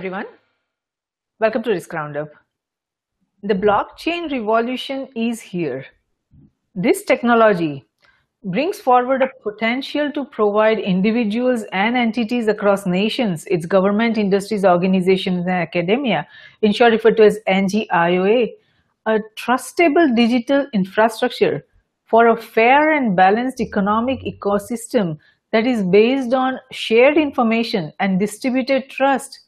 everyone. Welcome to Risk Roundup. The blockchain revolution is here. This technology brings forward a potential to provide individuals and entities across nations, its government, industries, organizations, and academia, in short referred to as NGIOA, a trustable digital infrastructure for a fair and balanced economic ecosystem that is based on shared information and distributed trust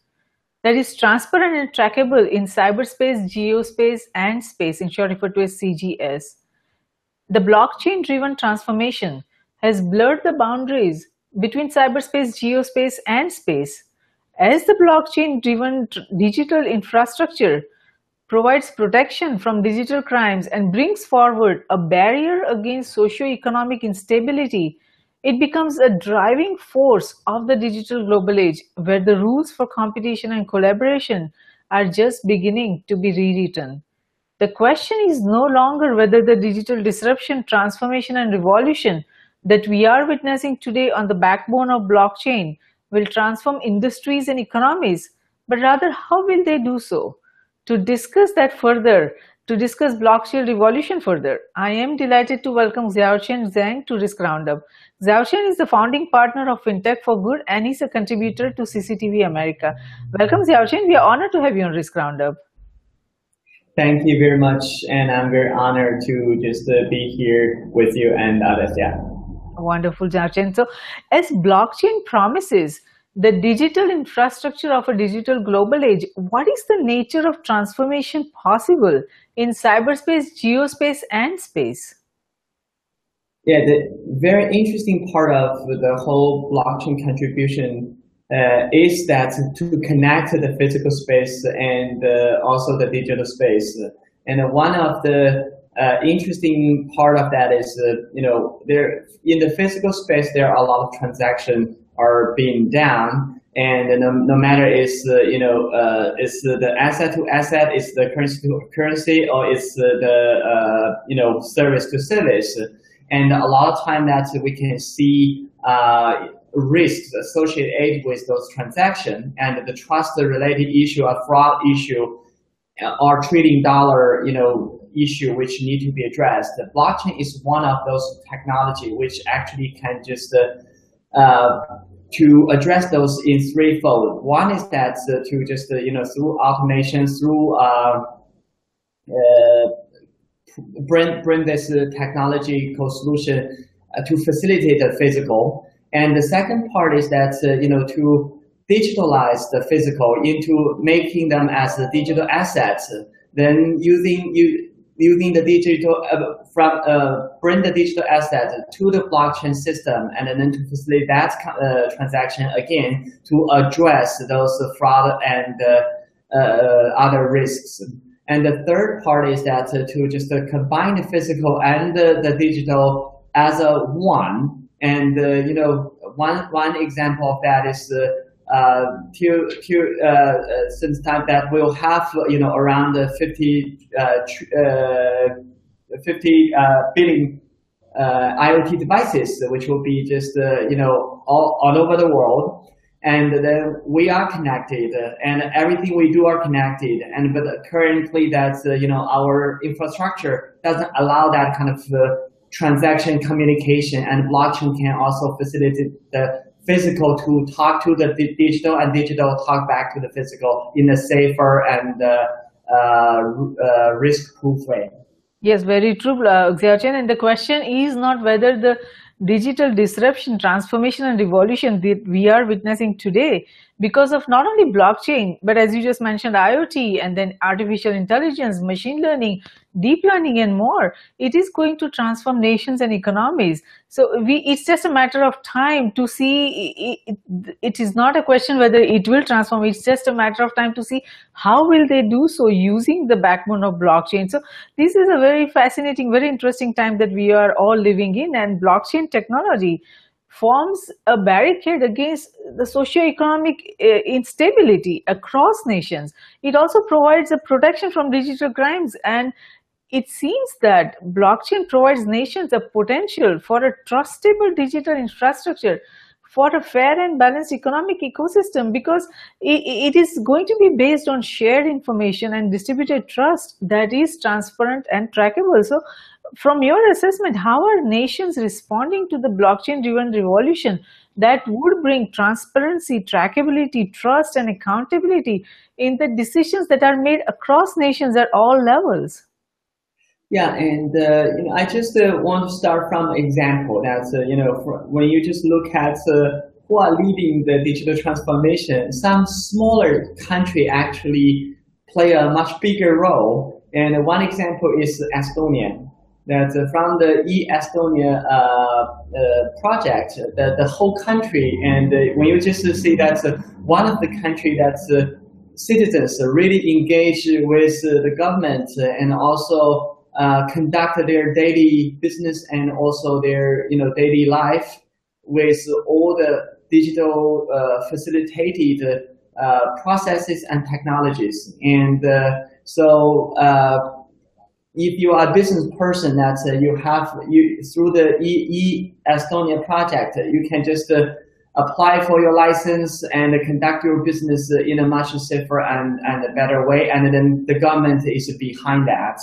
that is transparent and trackable in cyberspace, geospace, and space, in short referred to as CGS. The blockchain-driven transformation has blurred the boundaries between cyberspace, geospace, and space. As the blockchain-driven digital infrastructure provides protection from digital crimes and brings forward a barrier against socio-economic instability, it becomes a driving force of the digital global age where the rules for competition and collaboration are just beginning to be rewritten. The question is no longer whether the digital disruption, transformation, and revolution that we are witnessing today on the backbone of blockchain will transform industries and economies, but rather how will they do so? To discuss that further, to discuss blockchain revolution further, I am delighted to welcome Xiaochen Zhang to Risk Roundup. Xiaochen is the founding partner of FinTech for Good and he's a contributor to CCTV America. Welcome Xiaochen, we are honored to have you on Risk Roundup. Thank you very much, and I'm very honored to just uh, be here with you and others. Yeah. Wonderful, Xiaochen. So, as blockchain promises the digital infrastructure of a digital global age, what is the nature of transformation possible in cyberspace, geospace, and space? Yeah, the very interesting part of the whole blockchain contribution uh, is that to connect the physical space and uh, also the digital space. And one of the uh, interesting part of that is, uh, you know, there in the physical space there are a lot of transactions are being done, and no, no matter is uh, you know uh, is the asset to asset, is the currency to currency, or is the you know service to service, and a lot of time that we can see risks associated with those transactions and the trust related issue or fraud issue uh, or trading dollar, you know, issue which need to be addressed. The blockchain is one of those technology which actually can just uh, uh, to address those in threefold. One is that uh, to just uh, you know through automation, through uh, bring bring this technological solution to facilitate the physical. And the second part is that, uh, you know, to digitalize the physical into making them as digital assets, then using you using the digital uh, from uh, bring the digital asset to the blockchain system and then to facilitate that uh, transaction again to address those fraud and uh, uh, other risks. And the third part is that to just combine the physical and the digital as a one. And uh, you know, one one example of that is uh, uh, till till uh, uh, since time that we'll have you know around the 50 uh, 50 billion IoT devices, which will be just you know all all over the world and then we are connected and everything we do are connected and but currently that's uh, you know our infrastructure doesn't allow that kind of uh, transaction communication and blockchain can also facilitate the physical to talk to the digital and digital talk back to the physical in a safer and uh, uh, uh, risk-proof way. Yes, very true, uh. And the question is not whether the digital disruption, transformation, and revolution that we are witnessing today because of not only blockchain, but as you just mentioned, IoT and then artificial intelligence, machine learning, deep learning, and more, it is going to transform nations and economies. So we, it's just a matter of time to see. It, it, is not a question whether it will transform. It's just a matter of time to see how will they do so using the backbone of blockchain. So this is a very fascinating, very interesting time that we are all living in, and blockchain technology forms a barricade against the socio-economic uh, instability across nations. It also provides a protection from digital crimes and it seems that blockchain provides nations a potential for a trustable digital infrastructure for a fair and balanced economic ecosystem because it is going to be based on shared information and distributed trust that is transparent and trackable. So from your assessment, how are nations responding to the blockchain-driven revolution that would bring transparency, trackability, trust, and accountability in the decisions that are made across nations at all levels? Yeah, and uh, you know, I just uh, want to start from example that uh, you know when you just look at uh, who are leading the digital transformation, some smaller country actually play a much bigger role. And one example is Estonia. That uh, from the e-Estonia uh, project, the, the whole country, and when you just see that one of the country that's citizens really engage with the government and also uh, conduct their daily business and also their you know daily life with all the digital uh, facilitated uh, processes and technologies. And uh, so uh, if you are a business person that you have you through the e, e Estonia project, you can just apply for your license and conduct your business in a much safer and, and a better way. And then the government is behind that.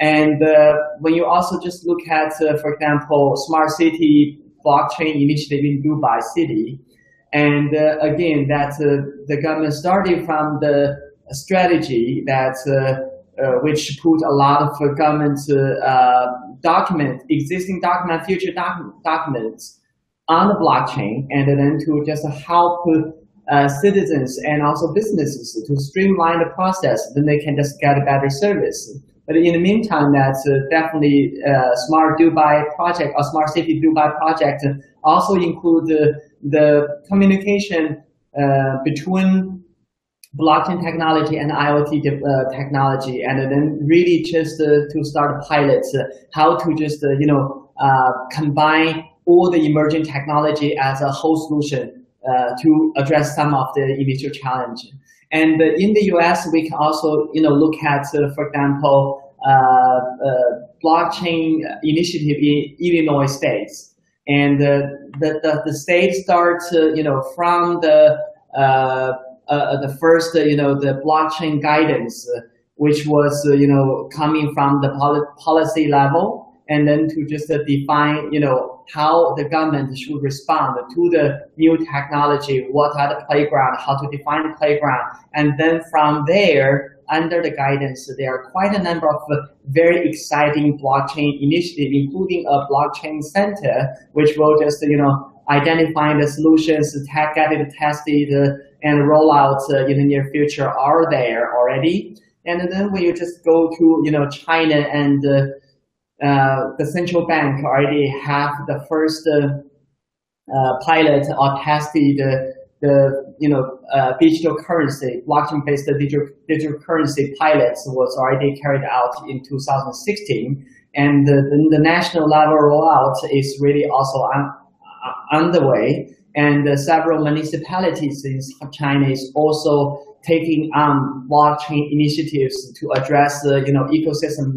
And uh, when you also just look at, uh, for example, smart city blockchain initiative in Dubai City, and uh, again, that uh, the government started from the strategy that uh, uh, which put a lot of government document, existing document, future doc documents on the blockchain, and then to just help citizens and also businesses to streamline the process, then they can just get a better service. But in the meantime, that's uh, definitely uh, Smart Dubai project or Smart City Dubai project also include the, the communication uh, between blockchain technology and IoT uh, technology, and then really just uh, to start pilots, uh, how to just you know combine all the emerging technology as a whole solution to address some of the initial challenge. And in the US, we can also, you know, look at, uh, for example, uh, uh, blockchain initiative in Illinois states. And the, the, the state starts, you know, from the, Uh, the first, uh, you know, the blockchain guidance, uh, which was, you know, coming from the policy level and then to just define, you know, how the government should respond to the new technology, what are the playground, how to define the playground. And then from there, under the guidance, there are quite a number of very exciting blockchain initiatives, including a blockchain center, which will just, you know, identify the solutions, it tested, uh, and rollouts uh, in the near future are there already. And then when you just go to, you know, China and uh, uh, the central bank already have the first uh, uh pilot or tested the, the you know uh, digital currency, blockchain-based digital digital currency pilots was already carried out in 2016, and the, the, national level rollout is really also un, underway. And several municipalities in China is also taking on blockchain initiatives to address the you know ecosystem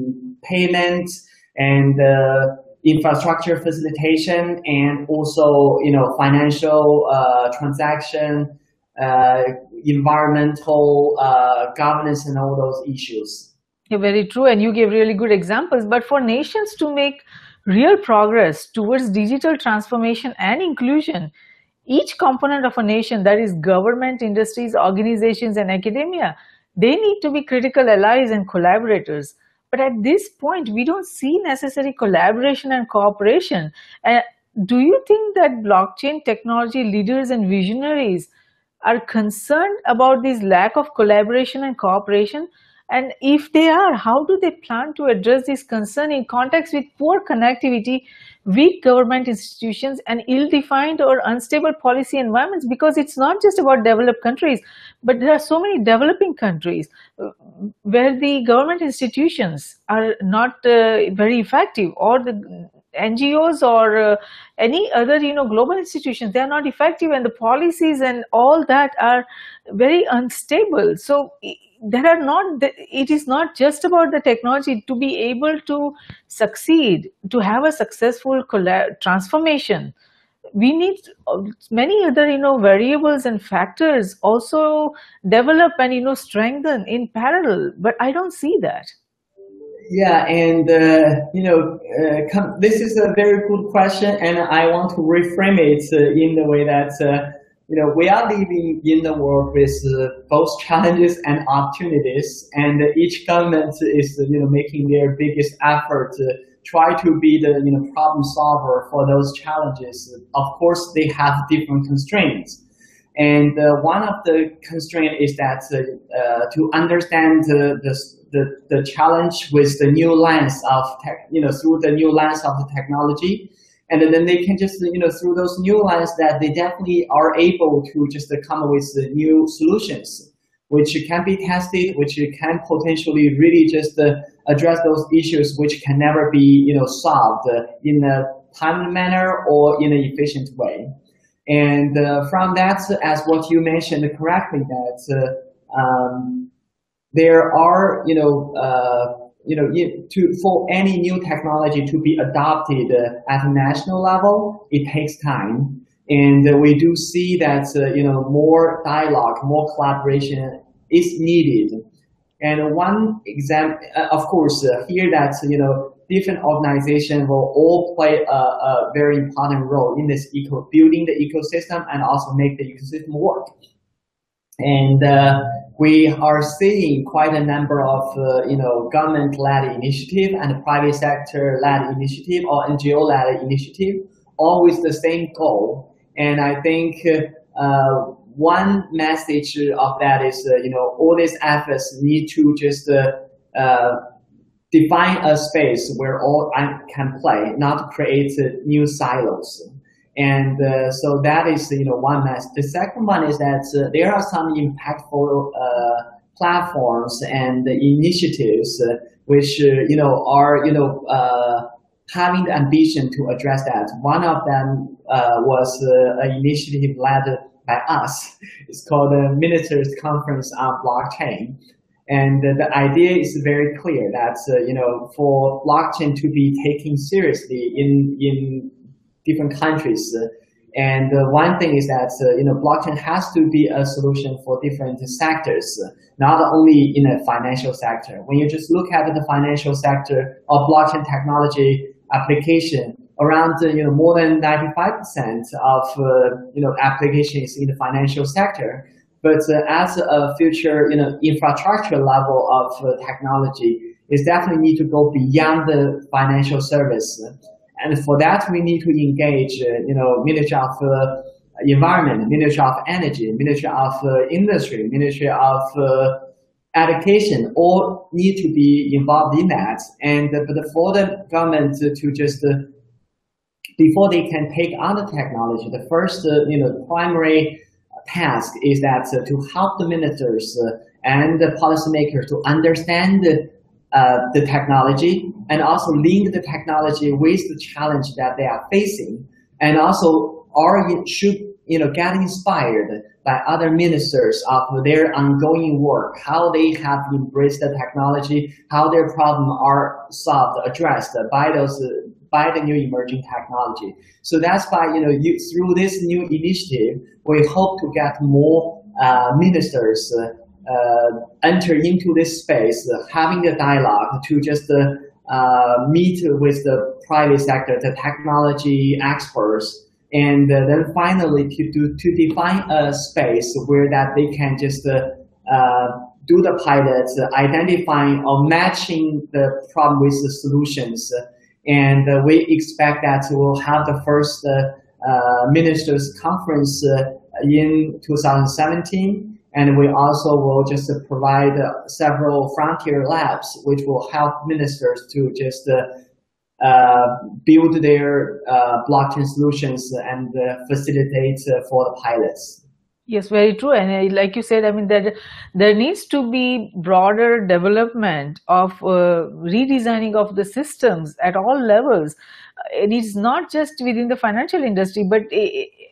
payments and uh, infrastructure facilitation and also you know financial uh, transaction, uh, environmental uh, governance, and all those issues. Yeah, very true, and you gave really good examples. But for nations to make real progress towards digital transformation and inclusion, each component of a nation, that is government, industries, organizations, and academia, they need to be critical allies and collaborators. But at this point, we don't see necessary collaboration and cooperation. Uh, do you think that blockchain technology leaders and visionaries are concerned about this lack of collaboration and cooperation? And if they are, how do they plan to address this concern in context with poor connectivity, weak government institutions, and ill-defined or unstable policy environments? Because it's not just about developed countries, but there are so many developing countries uh, where the government institutions are not uh, very effective or the NGOs or uh, any other, you know, global institutions, they are not effective and the policies and all that are very unstable. So there are not it is not just about the technology. To be able to succeed to have a successful transformation we need uh, many other you know variables and factors also develop and you know strengthen in parallel. But i don't see that. Yeah and uh, you know uh, this is a very good question and i want to reframe it uh, in the way that uh, you know we are living in the world with uh, both challenges and opportunities and each government is you know making their biggest effort to try to be the you know, problem solver for those challenges. Of course, they have different constraints. And uh, one of the constraints is that uh, to understand the, the, the, challenge with the new lens of tech, you know, through the new lens of the technology. And then they can just, you know, through those new lines that they definitely are able to just come up with new solutions which can be tested, which can potentially really just uh, address those issues which can never be you know, solved in a timely manner or in an efficient way. And uh, from that, as what you mentioned correctly, that uh, um, there are, you know, uh, you know, to, for any new technology to be adopted at a national level, it takes time. And we do see that, uh, you know, more dialogue, more collaboration is needed. And one example, uh, of course, uh, here that, you know, different organizations will all play a, a, very important role in this eco, building the ecosystem and also make the ecosystem work. And uh, we are seeing quite a number of, uh, you know, government-led initiative and private sector-led initiative or NGO-led initiative, all with the same goal. And I think uh, one message of that is, uh, you know, all these efforts need to just uh, uh, define a space where all can play, not create new silos. And uh, so that is, you know, one message. The second one is that uh, there are some impactful uh, platforms and initiatives which, you know, are, you know, having the ambition to address that. One of them was an initiative led by us. It's called the Ministers Conference on Blockchain. And the idea is very clear that, uh, you know, for blockchain to be taken seriously in, in different countries, uh, and uh, one thing is that, uh, you know, blockchain has to be a solution for different sectors, not only in the financial sector. When you just look at the financial sector of blockchain technology application, around you know more than 95% of uh, you know applications in the financial sector. But uh, as a future you know infrastructure level of uh, technology, is definitely need to go beyond the financial service. And for that, we need to engage uh, you know Ministry of uh, Environment, Ministry of Energy, Ministry of uh, Industry, Ministry of education all need to be involved in that. And but for the government to just before they can take on the technology, the first, uh, you know, primary task is that uh, to help the ministers uh, and the policymakers to understand uh, the technology and also link the technology with the challenge that they are facing, and also are you should you know get inspired by other ministers of their ongoing work, how they have embraced the technology, how their problem are solved, addressed by those by the new emerging technology. So that's why, you know, you, through this new initiative, we hope to get more uh, ministers uh, enter into this space, uh, having a dialogue to just uh, uh, meet with the private sector, the technology experts, and then finally to, do, to define a space where that they can just do the pilots, identifying or matching the problem with the solutions and uh, we expect that we'll have the first uh, uh, ministers conference in 2017. And we also will just provide several frontier labs, which will help ministers to just uh, build their uh, blockchain solutions and uh, facilitate for the pilots. Yes, very true. And like you said, I mean, that there needs to be broader development of uh, redesigning of the systems at all levels. It is not just within the financial industry, but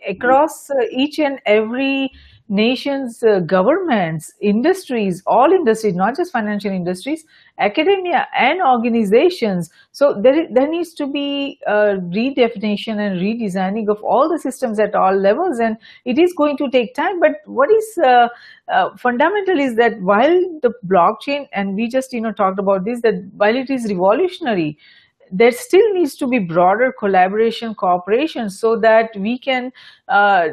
across uh, each and every nation's uh, governments, industries, all industries, not just financial industries, academia and organizations. So there, there needs to be a redefinition and redesigning of all the systems at all levels, and it is going to take time. But what is uh, uh, fundamental is that while the blockchain, and we just you know talked about this, that while it is revolutionary, there still needs to be broader collaboration, cooperation, so that we can uh,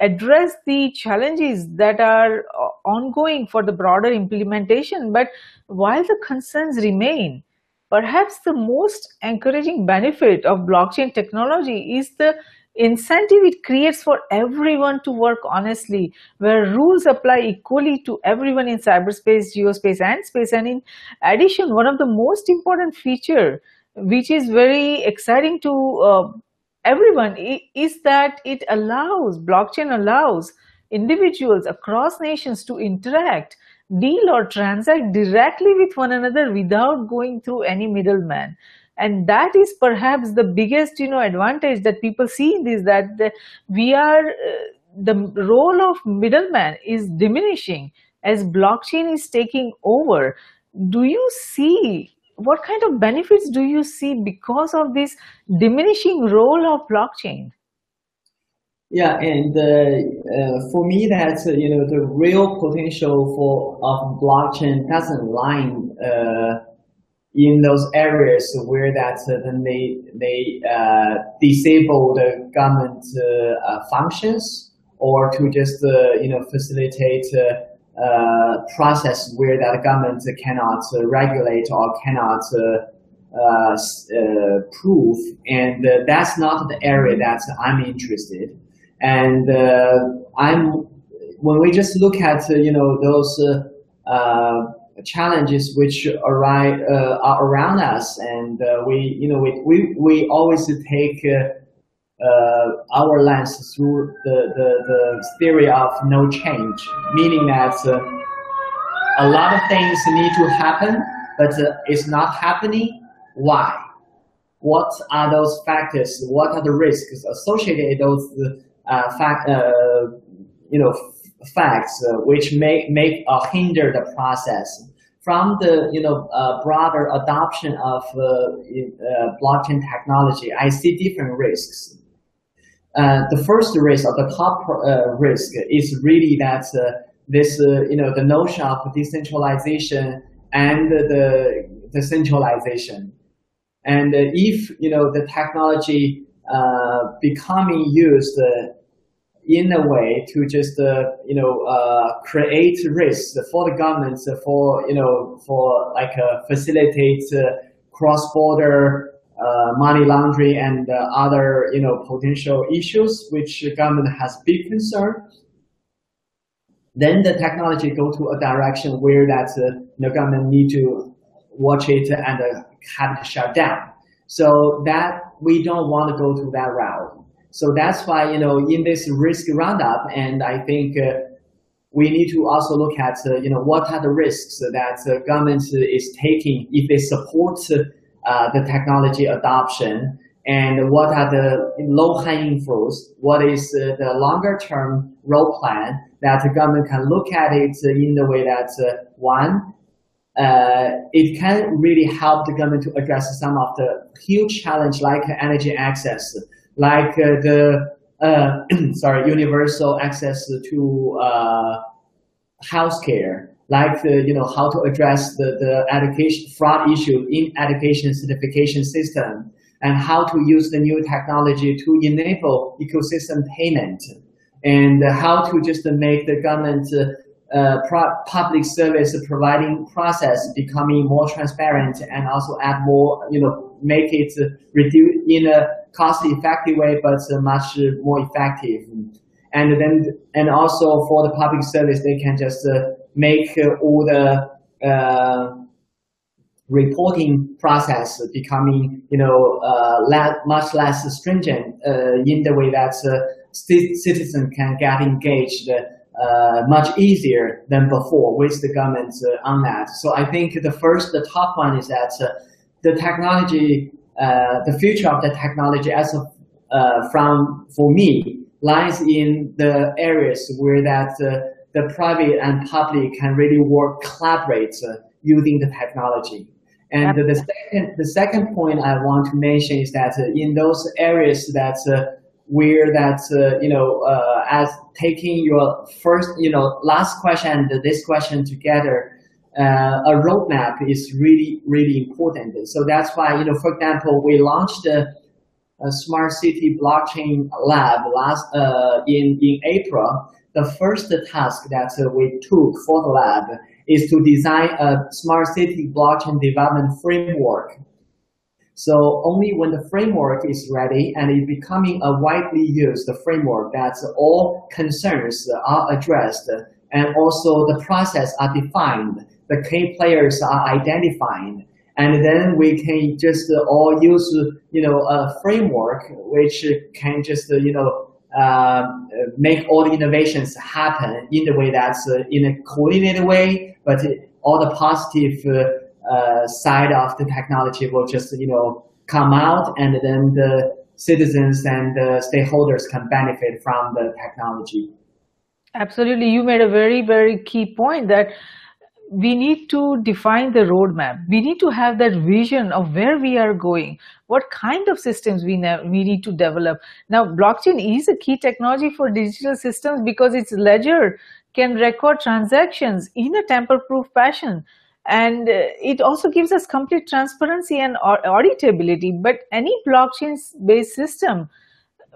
address the challenges that are uh, ongoing for the broader implementation. But while the concerns remain, perhaps the most encouraging benefit of blockchain technology is the incentive it creates for everyone to work honestly, where rules apply equally to everyone in cyberspace, geospace, and space. And in addition, one of the most important feature, which is very exciting to uh, everyone is that it allows, blockchain allows individuals across nations to interact, deal or transact directly with one another without going through any middleman. And that is perhaps the biggest, you know, advantage that people see in this, that the, we are, uh, the role of middleman is diminishing as blockchain is taking over. Do you see what kind of benefits do you see because of this diminishing role of blockchain? Yeah, and uh, uh, for me, that uh, you know the real potential for of blockchain doesn't lie uh, in those areas where that uh, then they they uh, disable the government functions or to just you know facilitate process where that government cannot uh, regulate or cannot uh, prove, and that's not the area that I'm interested. And I'm when we just look at you know those challenges which arise uh, are around us, and uh, we you know we we, we always take uh, uh, our lens through the, the, the theory of no change, meaning that uh, a lot of things need to happen, but uh, it's not happening. Why? What are those factors? What are the risks associated with those uh, fact, uh, you know, facts uh, which may make or hinder the process? From the you know broader adoption of blockchain technology, I see different risks uh, the first risk or the top uh, risk is really that uh, this, uh, you know, the notion of decentralization and the centralization, And if, you know, the technology becoming used in a way to just uh, you know uh, create risks for the governments for you know for like uh, facilitate cross border uh, money laundering and uh, other you know potential issues which government has big concern. Then the technology go to a direction where that uh, the government need to watch it and uh, have it shut down. So that we don't want to go to that route. So that's why you know in this risk roundup, and I think uh, we need to also look at uh, you know what are the risks that the government is taking if they support uh, the technology adoption. And what are the low-hanging fruits, what is uh, the longer-term role plan that the government can look at it in the way that, uh, one, uh, it can really help the government to address some of the huge challenge like energy access, like uh, the, uh, sorry, universal access to uh healthcare, like the, you know, how to address the, the education fraud issue in education certification system and how to use the new technology to enable ecosystem payment and how to just make the government uh, public service providing process becoming more transparent and also add more, you know, make it reduce in a cost effective way, but much more effective. And then, and also for the public service, they can just uh, make all the uh, reporting process becoming, you know, uh, much less stringent uh, in the way that citizens can get engaged uh, much easier than before with the government uh, on that. So I think the first, the top one is that uh, the technology, the future of the technology as of, from, for me, lies in the areas where that the private and public can really work, collaborate uh, using the technology. And the second, the second point I want to mention is that in those areas that where that uh, you know uh, as taking your first you know last question and this question together uh, a roadmap is really really important. So that's why you know for example we launched a, a smart city blockchain lab last uh, in in april the first task that we took for the lab is to design a smart city blockchain development framework. So only when the framework is ready and it's becoming a widely used framework that all concerns are addressed and also the process are defined, the key players are identified, and then we can just all use you know a framework which can just you know uh, make all the innovations happen in the way that's uh, in a coordinated way, but all the positive uh, uh, side of the technology will just you know come out, and then the citizens and the stakeholders can benefit from the technology. Absolutely, you made a very very key point that we need to define the roadmap. We need to have that vision of where we are going, what kind of systems we, we need to develop. Now, blockchain is a key technology for digital systems because its ledger can record transactions in a tamper-proof fashion and uh, it also gives us complete transparency and auditability but any blockchain based system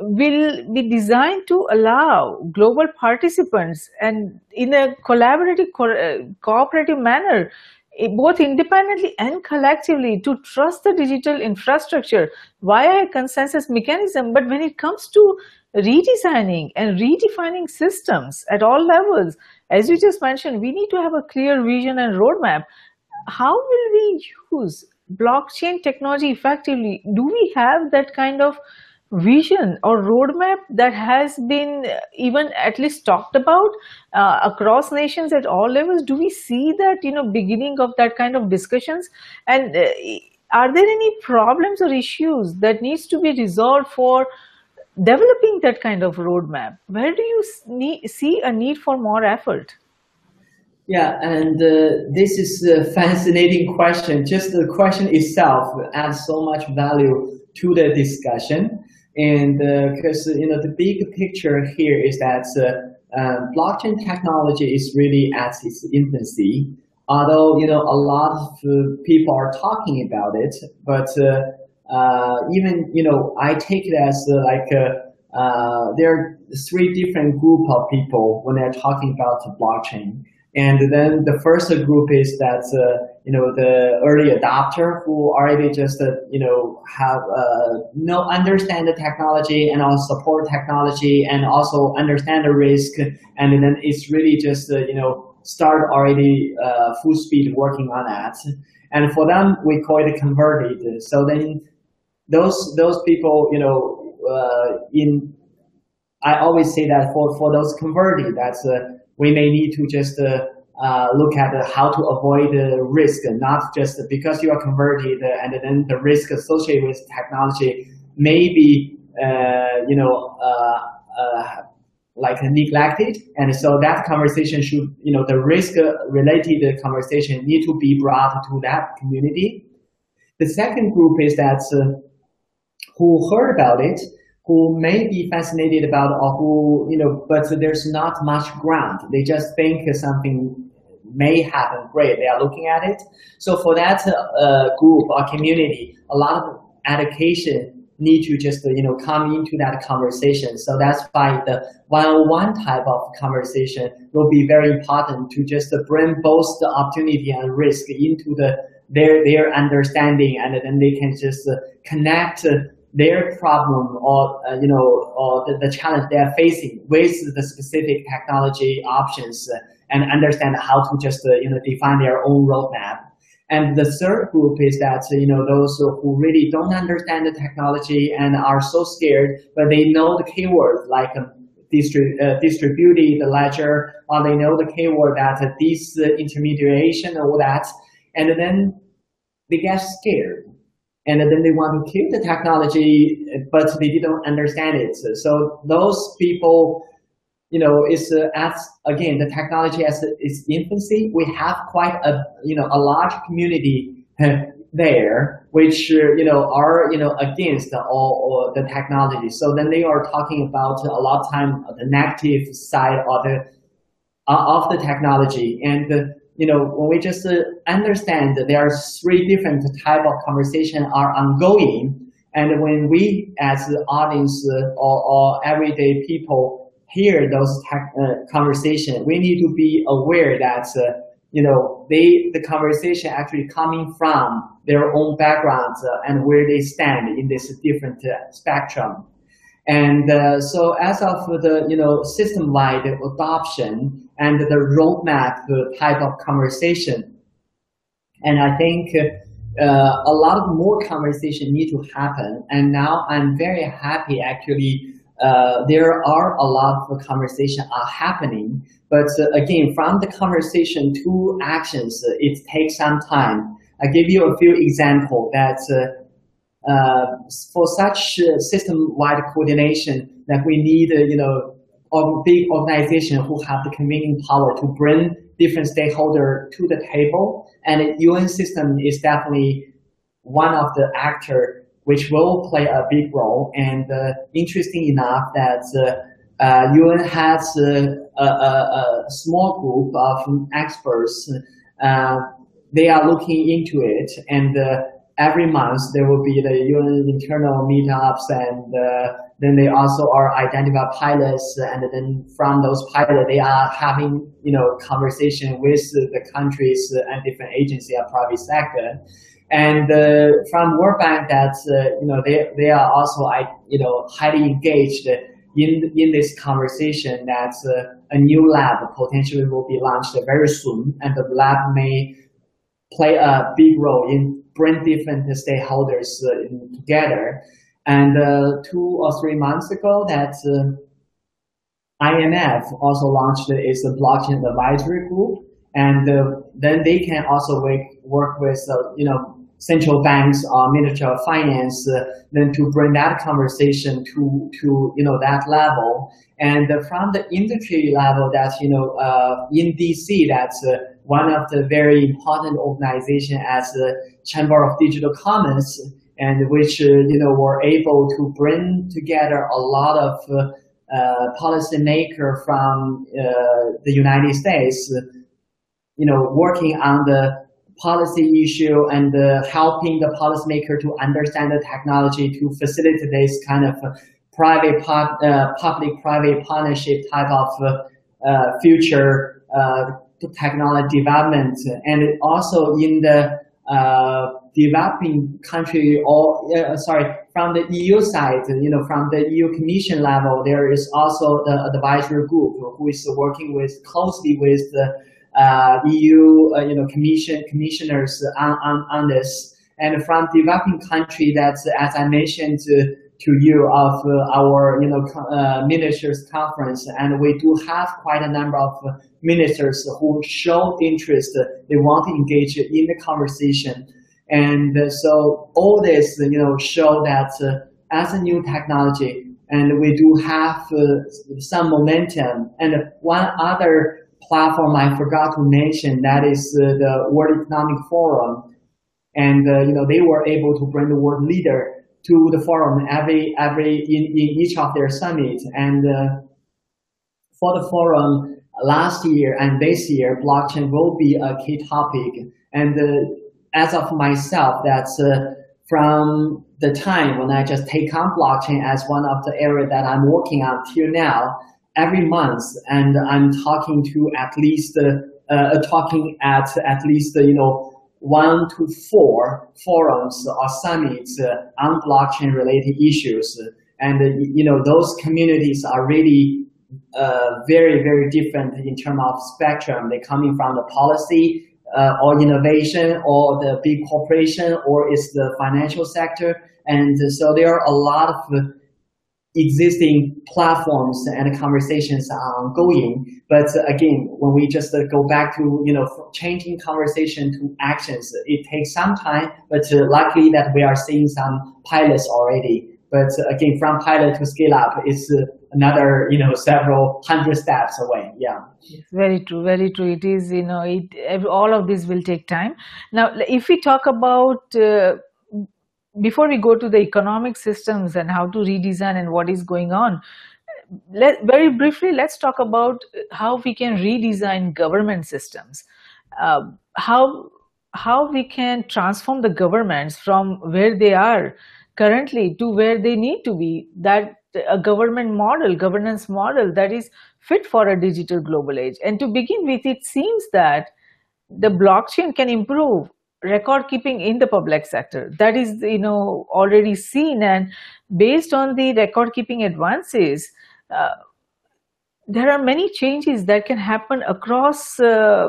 will be designed to allow global participants and in a collaborative co uh, cooperative manner eh, both independently and collectively to trust the digital infrastructure via a consensus mechanism but when it comes to redesigning and redefining systems at all levels as you just mentioned, we need to have a clear vision and roadmap. How will we use blockchain technology effectively? Do we have that kind of vision or roadmap that has been even at least talked about uh, across nations at all levels do we see that you know beginning of that kind of discussions and uh, are there any problems or issues that needs to be resolved for developing that kind of roadmap, where do you see a need for more effort? Yeah, and uh, this is a fascinating question. Just the question itself adds so much value to the discussion. And because uh, you know the big picture here is that uh, uh, blockchain technology is really at its infancy. Although you know a lot of uh, people are talking about it, but even you know I take it as like there are three different group of people when they're talking about blockchain. And then the first group is that you know the early adopter who already just uh, you know have no understand the technology and also support technology and also understand the risk and then it's really just you know start already full speed working on that. And for them, we call it converted. So then those those people, you know, uh, in I always say that for for those converted, that's uh, we may need to just uh, uh look at how to avoid the risk, not just because you are converted and then the risk associated with technology may be, uh, you know, uh, like neglected. And so that conversation should, you know, the risk related conversation need to be brought to that community. The second group is that who heard about it, who may be fascinated about or who, you know, but there's not much ground. They just think something may happen. Great, they are looking at it. So for that uh, group or community, a lot of education need to just you know come into that conversation. So that's why the one-on-one type of conversation will be very important to just bring both the opportunity and risk into the their their understanding, and then they can just connect their problem or uh, you know or the, the, challenge they are facing with the specific technology options and understand how to just uh, you know define their own roadmap. And the third group is that you know those who really don't understand the technology and are so scared, but they know the keywords like um, distri- uh, distributed ledger, or they know the keyword that uh, this uh, intermediation or that, and then they get scared and then they want to keep the technology, but they didn't understand it. So those people you know, it's uh, as again the technology as its infancy. We have quite a you know a large community there, which uh, you know are you know against all, all, the technology. So then they are talking about a lot of time the negative side of the uh, of the technology and. Uh, you know, when we just uh, understand that there are three different type of conversation are ongoing, and when we as the audience uh, or, or everyday people hear those tech, uh, conversation, we need to be aware that uh, you know they the conversation actually coming from their own backgrounds uh, and where they stand in this different uh, spectrum. And uh, so as of the you know system-wide adoption and the roadmap type of conversation, and I think uh, a lot more conversation need to happen. And now I'm very happy actually. Uh, there are a lot of conversation are happening, but uh, again, from the conversation to actions, it takes some time. I give you a few examples that uh, for such uh, system-wide coordination that we need, uh, you know, big organization who have the convening power to bring different stakeholders to the table. And the UN system is definitely one of the actor which will play a big role. And uh, interesting enough that uh, UN has a, a, a, small group of experts. they are looking into it and every month there will be the UN internal meetups and uh, then they also are identify pilots and then from those pilots they are having you know conversation with the countries and different agencies and private sector and uh, from World Bank that uh, you know they they are also I you know highly engaged in in this conversation that uh, a new lab potentially will be launched very soon and the lab may play a big role in bring different stakeholders uh, together. And uh, two or three months ago, that uh, IMF also launched its blockchain advisory group, and then they can also work, work with you know central banks or Ministry of Finance, uh, then to bring that conversation to to you know that level, and from the industry level, that you know uh, in DC, that's uh, one of the very important organization as the Chamber of Digital Commerce, and which you know were able to bring together a lot of uh, policymaker from uh, the United States, you know, working on the policy issue and uh, helping the policymaker to understand the technology to facilitate this kind of private uh, public-private partnership type of uh, future uh, technology development. And also in the uh, developing country or sorry from the EU side, you know, from the EU Commission level, there is also the advisory group who is working with closely with the uh, EU, uh, you know, commission commissioners on, on, on this. And from developing country, that's as I mentioned to, to you of uh, our, you know, uh, ministers conference, and we do have quite a number of ministers who show interest. They want to engage in the conversation. And so all this, you know, show that as a new technology, and we do have uh, some momentum. And one other platform I forgot to mention that is uh, the World Economic Forum, and uh, you know they were able to bring the world leader to the forum every every in, in each of their summits. And uh, for the forum last year and this year blockchain will be a key topic. And uh, as of myself that's uh, from the time when I just take on blockchain as one of the area that I'm working on till now every month, and I'm talking to at least uh, uh, talking at at least you know one to four forums or summits uh, on blockchain related issues, and you know those communities are really uh, very very different in terms of spectrum. They're coming from the policy uh, or innovation or the big corporation or it's the financial sector, and so there are a lot of existing platforms and conversations are ongoing. But again, when we just go back to, you know, changing conversation to actions, it takes some time, but luckily that we are seeing some pilots already. But again, from pilot to scale up, it's another, you know, several hundred steps away. Yeah. Very true. Very true. It is, you know, it, all of this will take time. Now, if we talk about, uh, before we go to the economic systems and how to redesign and what is going on, let, very briefly, let's talk about how we can redesign government systems. Uh, how how we can transform the governments from where they are currently to where they need to be. That a government model, governance model that is fit for a digital global age. And to begin with, it seems that the blockchain can improve record keeping in the public sector. That is, you know, already seen and based on the record keeping advances, uh, there are many changes that can happen across uh,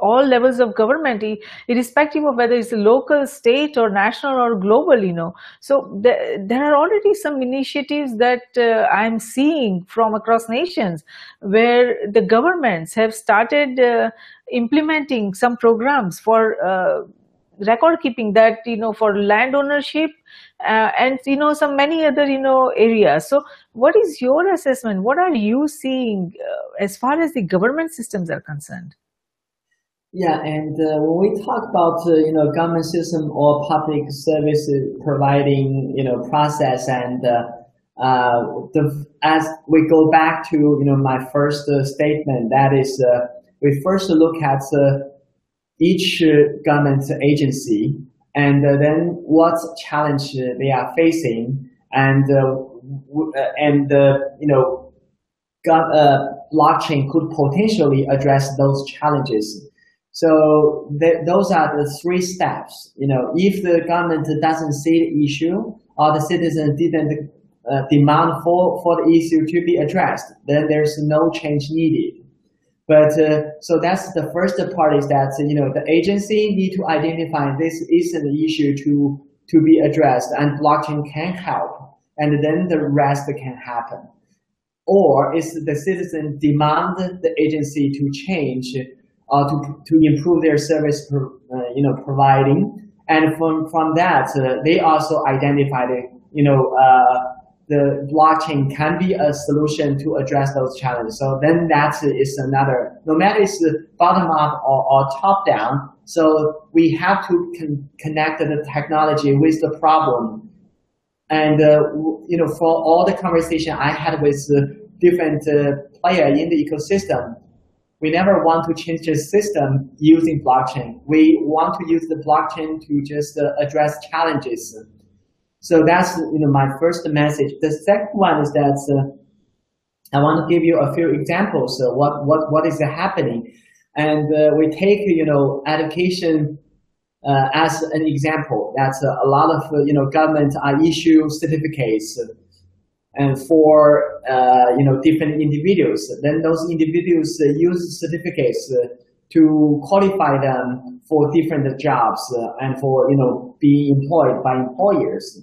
all levels of government, irrespective of whether it's local, state, or national or global, you know. So th there are already some initiatives that uh, I'm seeing from across nations where the governments have started uh, implementing some programs for uh, record keeping that, you know, for land ownership uh, and, you know, some many other, you know, areas. So what is your assessment? What are you seeing uh, as far as the government systems are concerned? Yeah, and uh, when we talk about uh, you know government system or public service providing you know process and uh, uh the as we go back to you know my first uh, statement that is uh, we first look at uh, each uh, government agency and uh, then what challenge they are facing and and you know blockchain could potentially address those challenges. So th those are the three steps. You know, if the government doesn't see the issue or the citizen didn't uh, demand for, for the issue to be addressed, then there's no change needed. But uh, so that's the first part is that you know the agency need to identify this is an issue to to be addressed, and blockchain can help, and then the rest can happen. Or is the citizen demand the agency to change uh, to, to improve their service, per, uh, you know, providing. And from, from that, uh, they also identified, you know, the blockchain can be a solution to address those challenges. So then that is another, no matter it's bottom up or, or top down. So we have to con connect the technology with the problem. And, uh, you know, for all the conversation I had with different uh, players in the ecosystem, we never want to change the system using blockchain. We want to use the blockchain to just uh, address challenges. So that's you know my first message. The second one is that uh, I want to give you a few examples of what what what is happening, and uh, we take you know education uh, as an example. That's a lot of you know government are issue certificates and for uh, you know different individuals. Then those individuals uh, use certificates uh, to qualify them for different jobs uh, and for you know being employed by employers.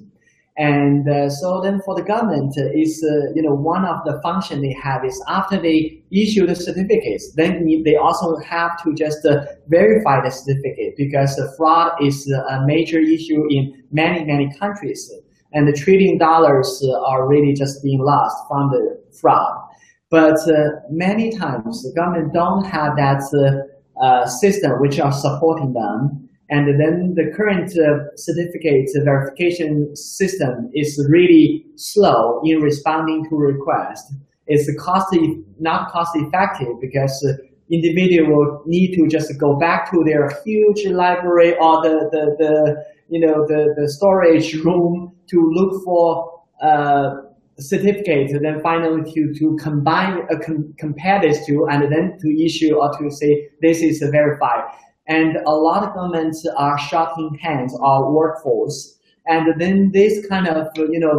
And uh, so then for the government is uh, you know one of the function they have is after they issue the certificates, then they also have to just verify the certificate because fraud is a major issue in many many countries and the trillion dollars uh, are really just being lost from the fraud. But uh, many times the government don't have that uh, system which are supporting them. And then the current certificate verification system is really slow in responding to requests. It's cost not cost effective because individual need to just go back to their huge library or the, the, the you know the, the storage room to look for uh, certificate, and then finally to, to combine, uh, com compare this two, and then to issue or to say this is verified. And a lot of governments are shorting hands or workforce. And then this kind of, you know,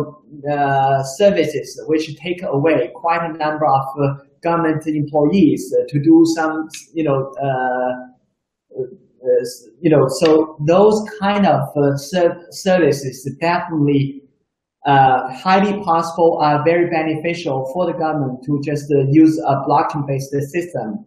uh, services, which take away quite a number of uh, government employees to do some, you know, uh, you know, so those kind of uh, services definitely uh, highly possible are very beneficial for the government to just uh, use a blockchain-based system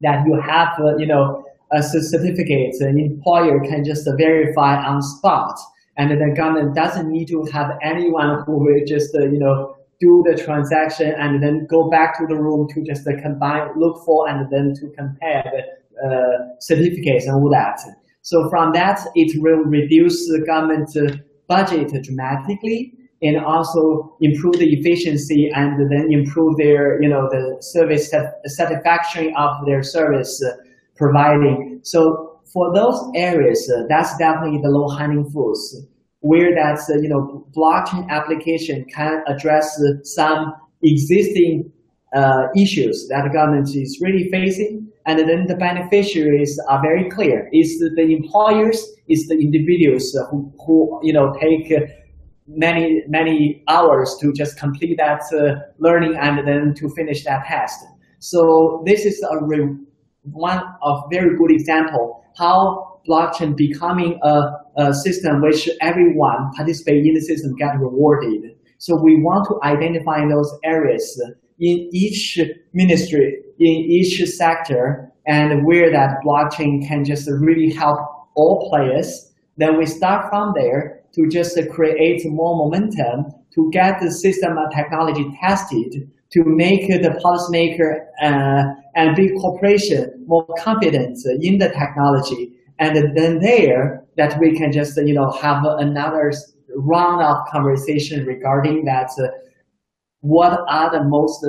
that you have, uh, you know, a certificate, an employer can just verify on spot, and the government doesn't need to have anyone who will just, uh, you know, do the transaction and then go back to the room to just combine, look for, and then to compare the uh, certificates and all that. So from that, it will reduce the government budget dramatically and also improve the efficiency and then improve their, you know, the service satisfaction of their service providing. So for those areas, uh, that's definitely the low hanging fruits where that uh, you know blockchain application can address uh, some existing uh, issues that the government is really facing, and then the beneficiaries are very clear. It's the employers, it's the individuals who, who you know take many many hours to just complete that uh, learning and then to finish that test. So this is a one of very good example how blockchain becoming a, a system which everyone participate in the system get rewarded. So we want to identify those areas in each ministry, in each sector, and where that blockchain can just really help all players. Then we start from there to just create more momentum to get the system and technology tested to make the policymaker uh, and big corporation more confident in the technology and then there, that we can just, you know, have another round of conversation regarding that, uh, what are the most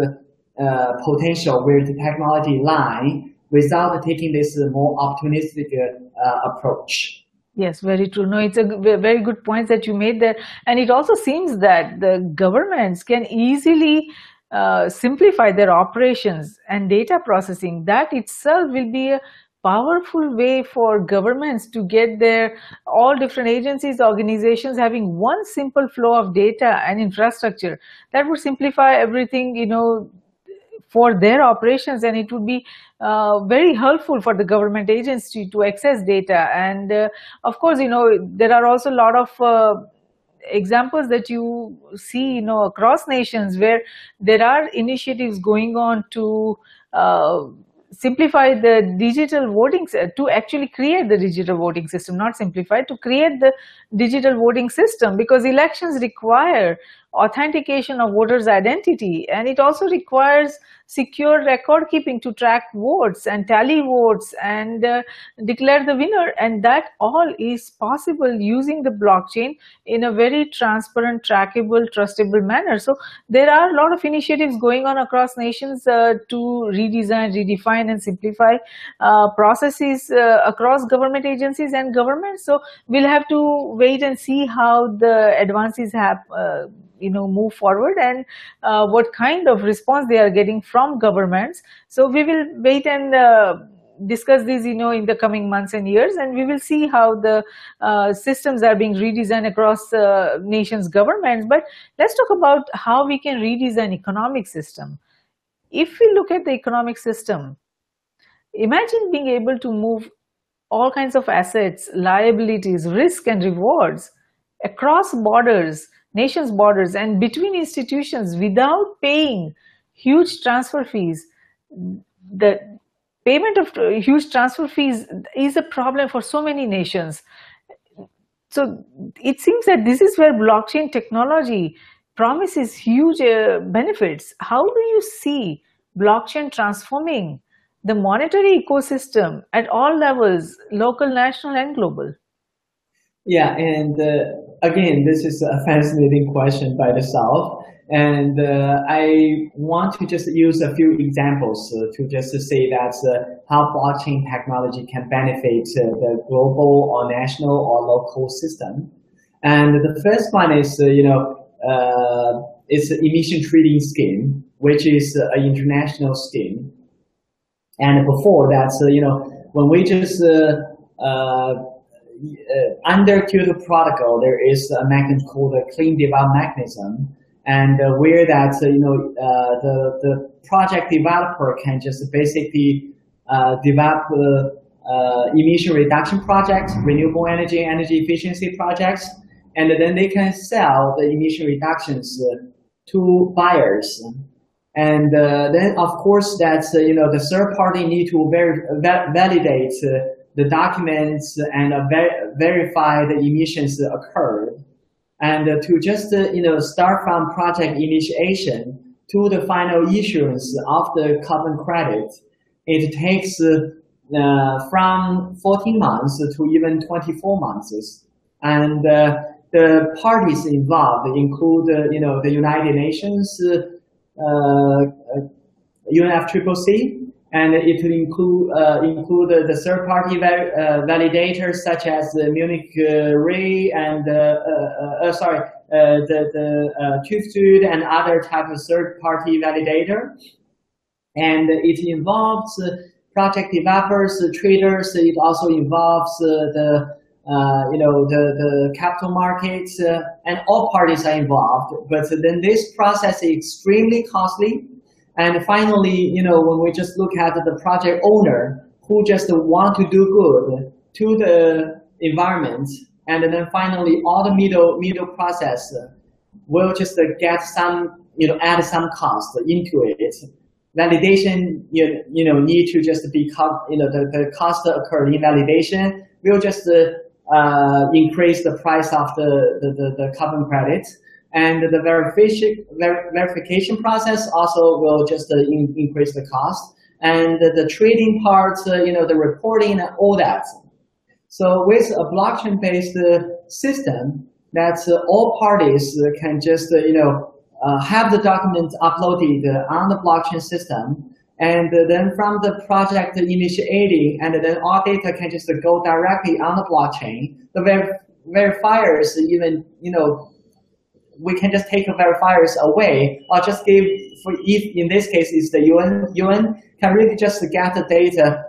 uh, potential where the technology lie without taking this more optimistic uh, approach. Yes, very true. No, it's a very good point that you made there. And it also seems that the governments can easily uh, simplify their operations and data processing. That itself will be a powerful way for governments to get their all different agencies organizations having one simple flow of data and infrastructure that would simplify everything you know for their operations and it would be uh, very helpful for the government agency to access data and uh, of course you know there are also a lot of uh, examples that you see you know across nations where there are initiatives going on to uh, simplify the digital voting to actually create the digital voting system not simplify to create the digital voting system. Because elections require authentication of voters identity and it also requires secure record keeping to track votes and tally votes and uh, declare the winner. And that all is possible using the blockchain in a very transparent trackable trustable manner. So there are a lot of initiatives going on across nations uh, to redesign redefine and simplify uh, processes uh, across government agencies and governments. So we'll have to wait and see how the advances have uh, you know move forward and uh, what kind of response they are getting from governments. So we will wait and uh, discuss this you know in the coming months and years and we will see how the uh, systems are being redesigned across uh, nations governments. But let's talk about how we can redesign economic system. If we look at the economic system imagine being able to move all kinds of assets liabilities risk and rewards across borders nations' borders and between institutions without paying huge transfer fees. The payment of huge transfer fees is a problem for so many nations. So it seems that this is where blockchain technology promises huge uh, benefits. How do you see blockchain transforming the monetary ecosystem at all levels, local, national, and global? Yeah, and uh, again, this is a fascinating question by the South. And uh, I want to just use a few examples uh, to just say that uh, how blockchain technology can benefit uh, the global or national or local system. And the first one is, uh, you know, it's an emission trading scheme, which is an international scheme. And before that, you know, when we just uh, under Kyoto Protocol, there is a mechanism called the Clean Development Mechanism, and uh, where that uh, you know uh, the the project developer can just basically uh, develop uh, emission reduction projects, renewable energy, energy efficiency projects, and then they can sell the emission reductions to buyers. And then, of course, that's you know the third party need to ver validate the documents and ver verify the emissions occurred. And to just you know start from project initiation to the final issuance of the carbon credit, it takes uh, from 14 months to even 24 months. And uh, the parties involved include, uh, you know, the United Nations, UNFCCC, and it will include uh, include the third party uh, validators such as the Munich uh, Re and sorry the the uh, and other type of third party validator, and it involves project developers, traders. It also involves the uh, you know, the, the capital markets, uh, and all parties are involved. But then this process is extremely costly and finally, you know, when we just look at the project owner who just want to do good to the environment, and then finally all the middle middle process will just get some, you know, add some cost into it. Validation, you, you know, need to just be, you know, the, the cost occurred in validation will just uh, increase the price of the, the, the, the carbon credits. And the verification, ver verification process also will just uh, in, increase the cost. And the, the trading parts, uh, you know, the reporting and all that. So with a blockchain-based uh, system, that all parties can just, you know, uh, have the documents uploaded on the blockchain system. And then from the project initiating, and then all data can just go directly on the blockchain. The ver verifiers even, you know, we can just take verifiers away or just give, for if in this case it's the UN, UN can really just get the data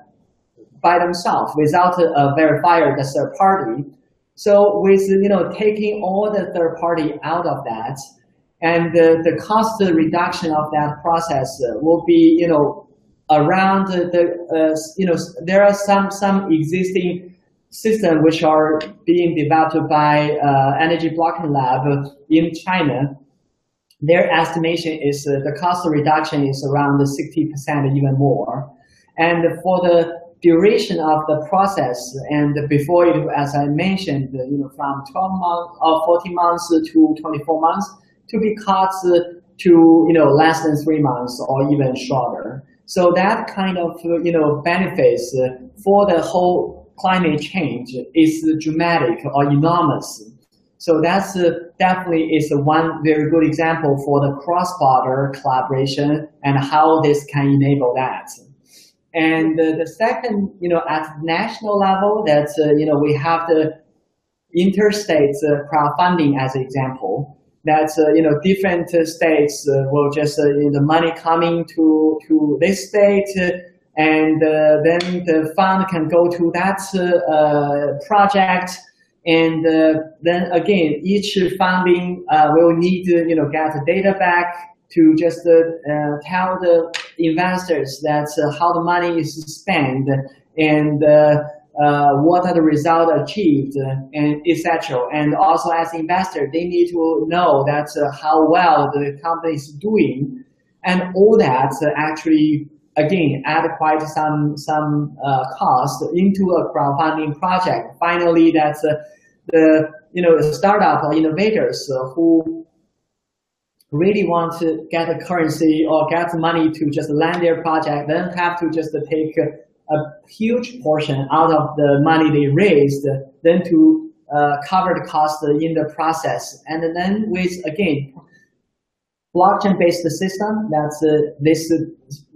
by themselves without a verifier, the third party. So with you know taking all the third party out of that, and the, the cost reduction of that process will be you know around the uh, you know there are some some existing systems which are being developed by uh, Energy Blockchain Lab in China, their estimation is uh, the cost reduction is around 60% even more. And for the duration of the process, and before it, as I mentioned, you know, from 12 months or 14 months to 24 months, to be cut to you know less than three months or even shorter. So that kind of you know benefits for the whole climate change is dramatic or enormous. So that's uh, definitely is one very good example for the cross-border collaboration and how this can enable that. And uh, the second, you know, at national level, that's, uh, you know, we have the interstate uh, crowdfunding as an example. That's, uh, you know, different states uh, will just, the money coming to, to this state and uh, then the fund can go to that uh, project and uh, then again, each funding will need to you know get the data back to just tell the investors that how the money is spent and uh, what are the results achieved, and etc. And also as investor, they need to know that uh, how well the company is doing, and all that actually again, add quite some some uh, cost into a crowdfunding project. Finally, that's uh, the you know startup or innovators who really want to get a currency or get money to just land their project, then have to just take a, a huge portion out of the money they raised, then to uh, cover the cost in the process. And then with, again, blockchain-based system, that's uh, this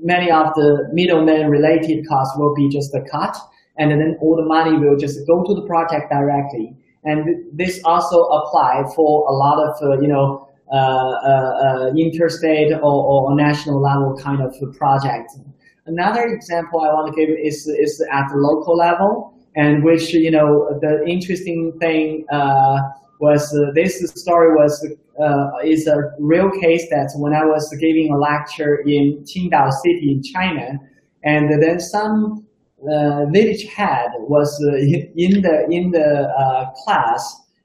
many of the middlemen related costs will be just a cut, and then all the money will just go to the project directly. And this also apply for a lot of uh, you know uh, uh, uh interstate or, or, national level kind of project. Another example I want to give is is at the local level, and which you know the interesting thing uh, was uh, this story was uh, is a real case that when I was giving a lecture in Qingdao City in China, and then some uh, village head was uh, in the in the uh, class,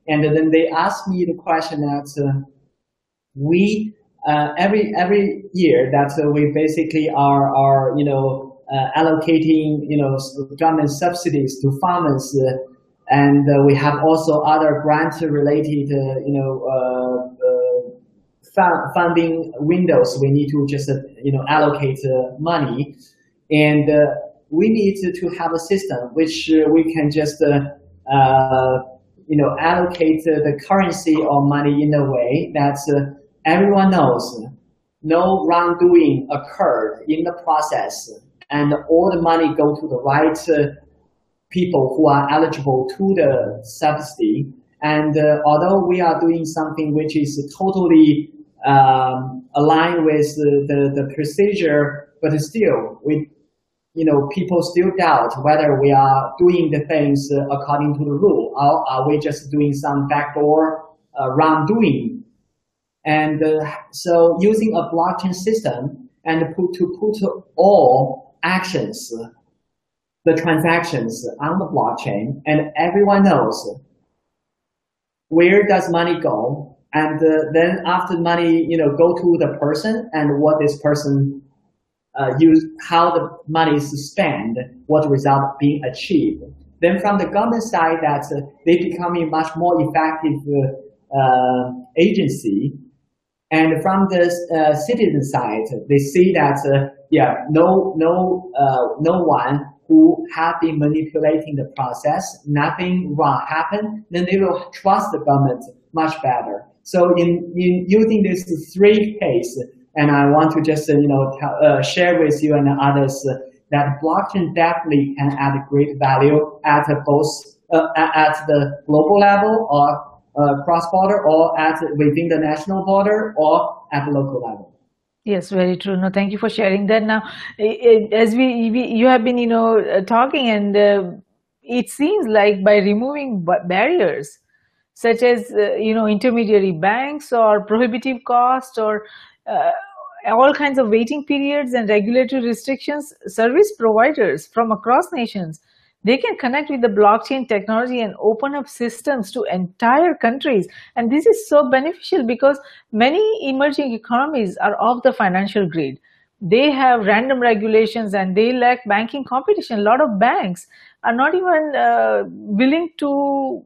and then they asked me the question that uh, we every every year that we basically are are you know allocating you know government subsidies to farmers and uh, we have also other grant related, uh, you know, uh, uh funding windows. We need to just, uh, you know, allocate uh, money, and we need to have a system which we can just, you know, allocate the currency or money in a way that everyone knows. No wrongdoing occurred in the process. And all the money go to the right people who are eligible to the subsidy. And uh, although we are doing something which is totally um, aligned with the, the, the, procedure, but still, we, you know, people still doubt whether we are doing the things according to the rule, or are we just doing some backdoor uh, wrongdoing. And uh, so using a blockchain system and put, to put all actions the transactions on the blockchain and everyone knows where does money go and uh, then after money you know go to the person and what this person uh, use how the money is spent what result being achieved. Then from the government side that uh, they becoming much more effective uh, agency. And from the uh, citizen side they see that uh, yeah no no no one who have been manipulating the process, nothing wrong happened, then they will trust the government much better. So in, in using these three cases, and I want to just, you know, uh, share with you and others that blockchain definitely can add great value at both uh, at the global level or uh, cross-border or at within the national border or at the local level. Yes, very true. No, thank you for sharing that. Now, as we, we you have been, you know, uh, talking, and uh, it seems like by removing barriers such as, uh, you know, intermediary banks or prohibitive cost or uh, all kinds of waiting periods and regulatory restrictions, service providers from across nations they can connect with the blockchain technology and open up systems to entire countries. And this is so beneficial because many emerging economies are off the financial grid. They have random regulations and they lack banking competition. A lot of banks are not even uh, willing to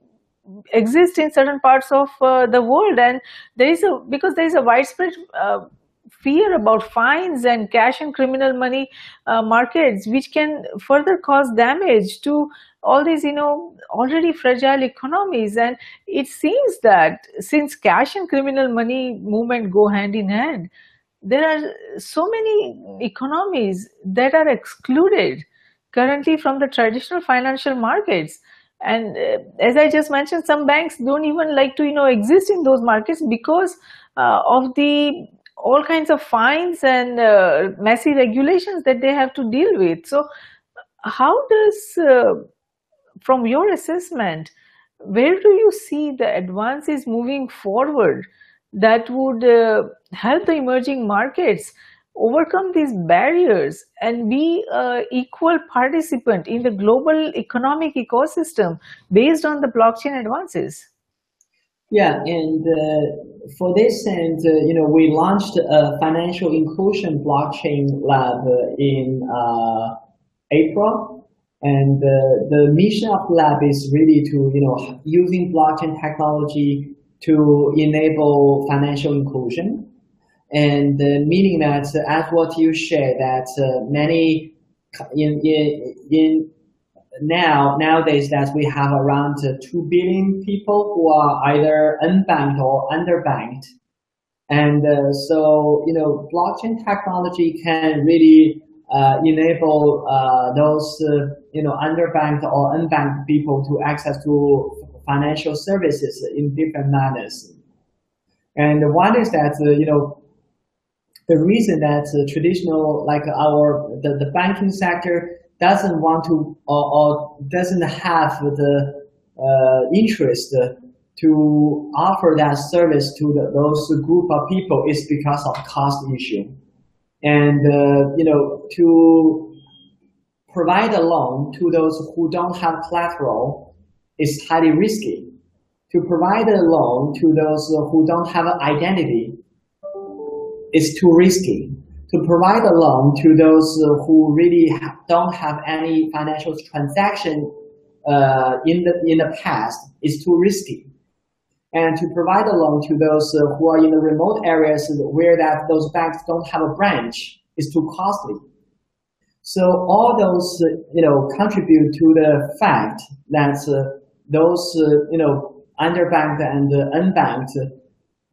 exist in certain parts of uh, the world and there is a because there is a widespread uh, fear about fines and cash and criminal money uh, markets, which can further cause damage to all these, you know, already fragile economies. And it seems that since cash and criminal money movement go hand in hand, there are so many economies that are excluded currently from the traditional financial markets and uh, as i just mentioned some banks don't even like to you know exist in those markets because uh, of the all kinds of fines and uh, messy regulations that they have to deal with. So how does, uh, from your assessment, where do you see the advances moving forward that would uh, help the emerging markets overcome these barriers and be an equal participant in the global economic ecosystem based on the blockchain advances? Yeah, and uh, for this, and uh, you know, we launched a financial inclusion blockchain lab in uh, April, and uh, the mission of the lab is really to you know using blockchain technology to enable financial inclusion, and uh, meaning that as what you share that uh, many in in in now nowadays that we have around 2 billion people who are either unbanked or underbanked. And uh, so, you know, blockchain technology can really uh, enable uh, those, uh, you know, underbanked or unbanked people to access to financial services in different manners. And one is that, uh, you know, the reason that traditional, like our, the, the banking sector doesn't want to or, or doesn't have the uh, interest to offer that service to the, those group of people is because of cost issue. And, uh, you know, to provide a loan to those who don't have collateral is highly risky. To provide a loan to those who don't have an identity is too risky to provide a loan to those uh, who really don't have any financial transaction uh, in the in the past is too risky, and to provide a loan to those uh, who are in the remote areas where that those banks don't have a branch is too costly. So all those uh, you know contribute to the fact that uh, those you know underbanked and unbanked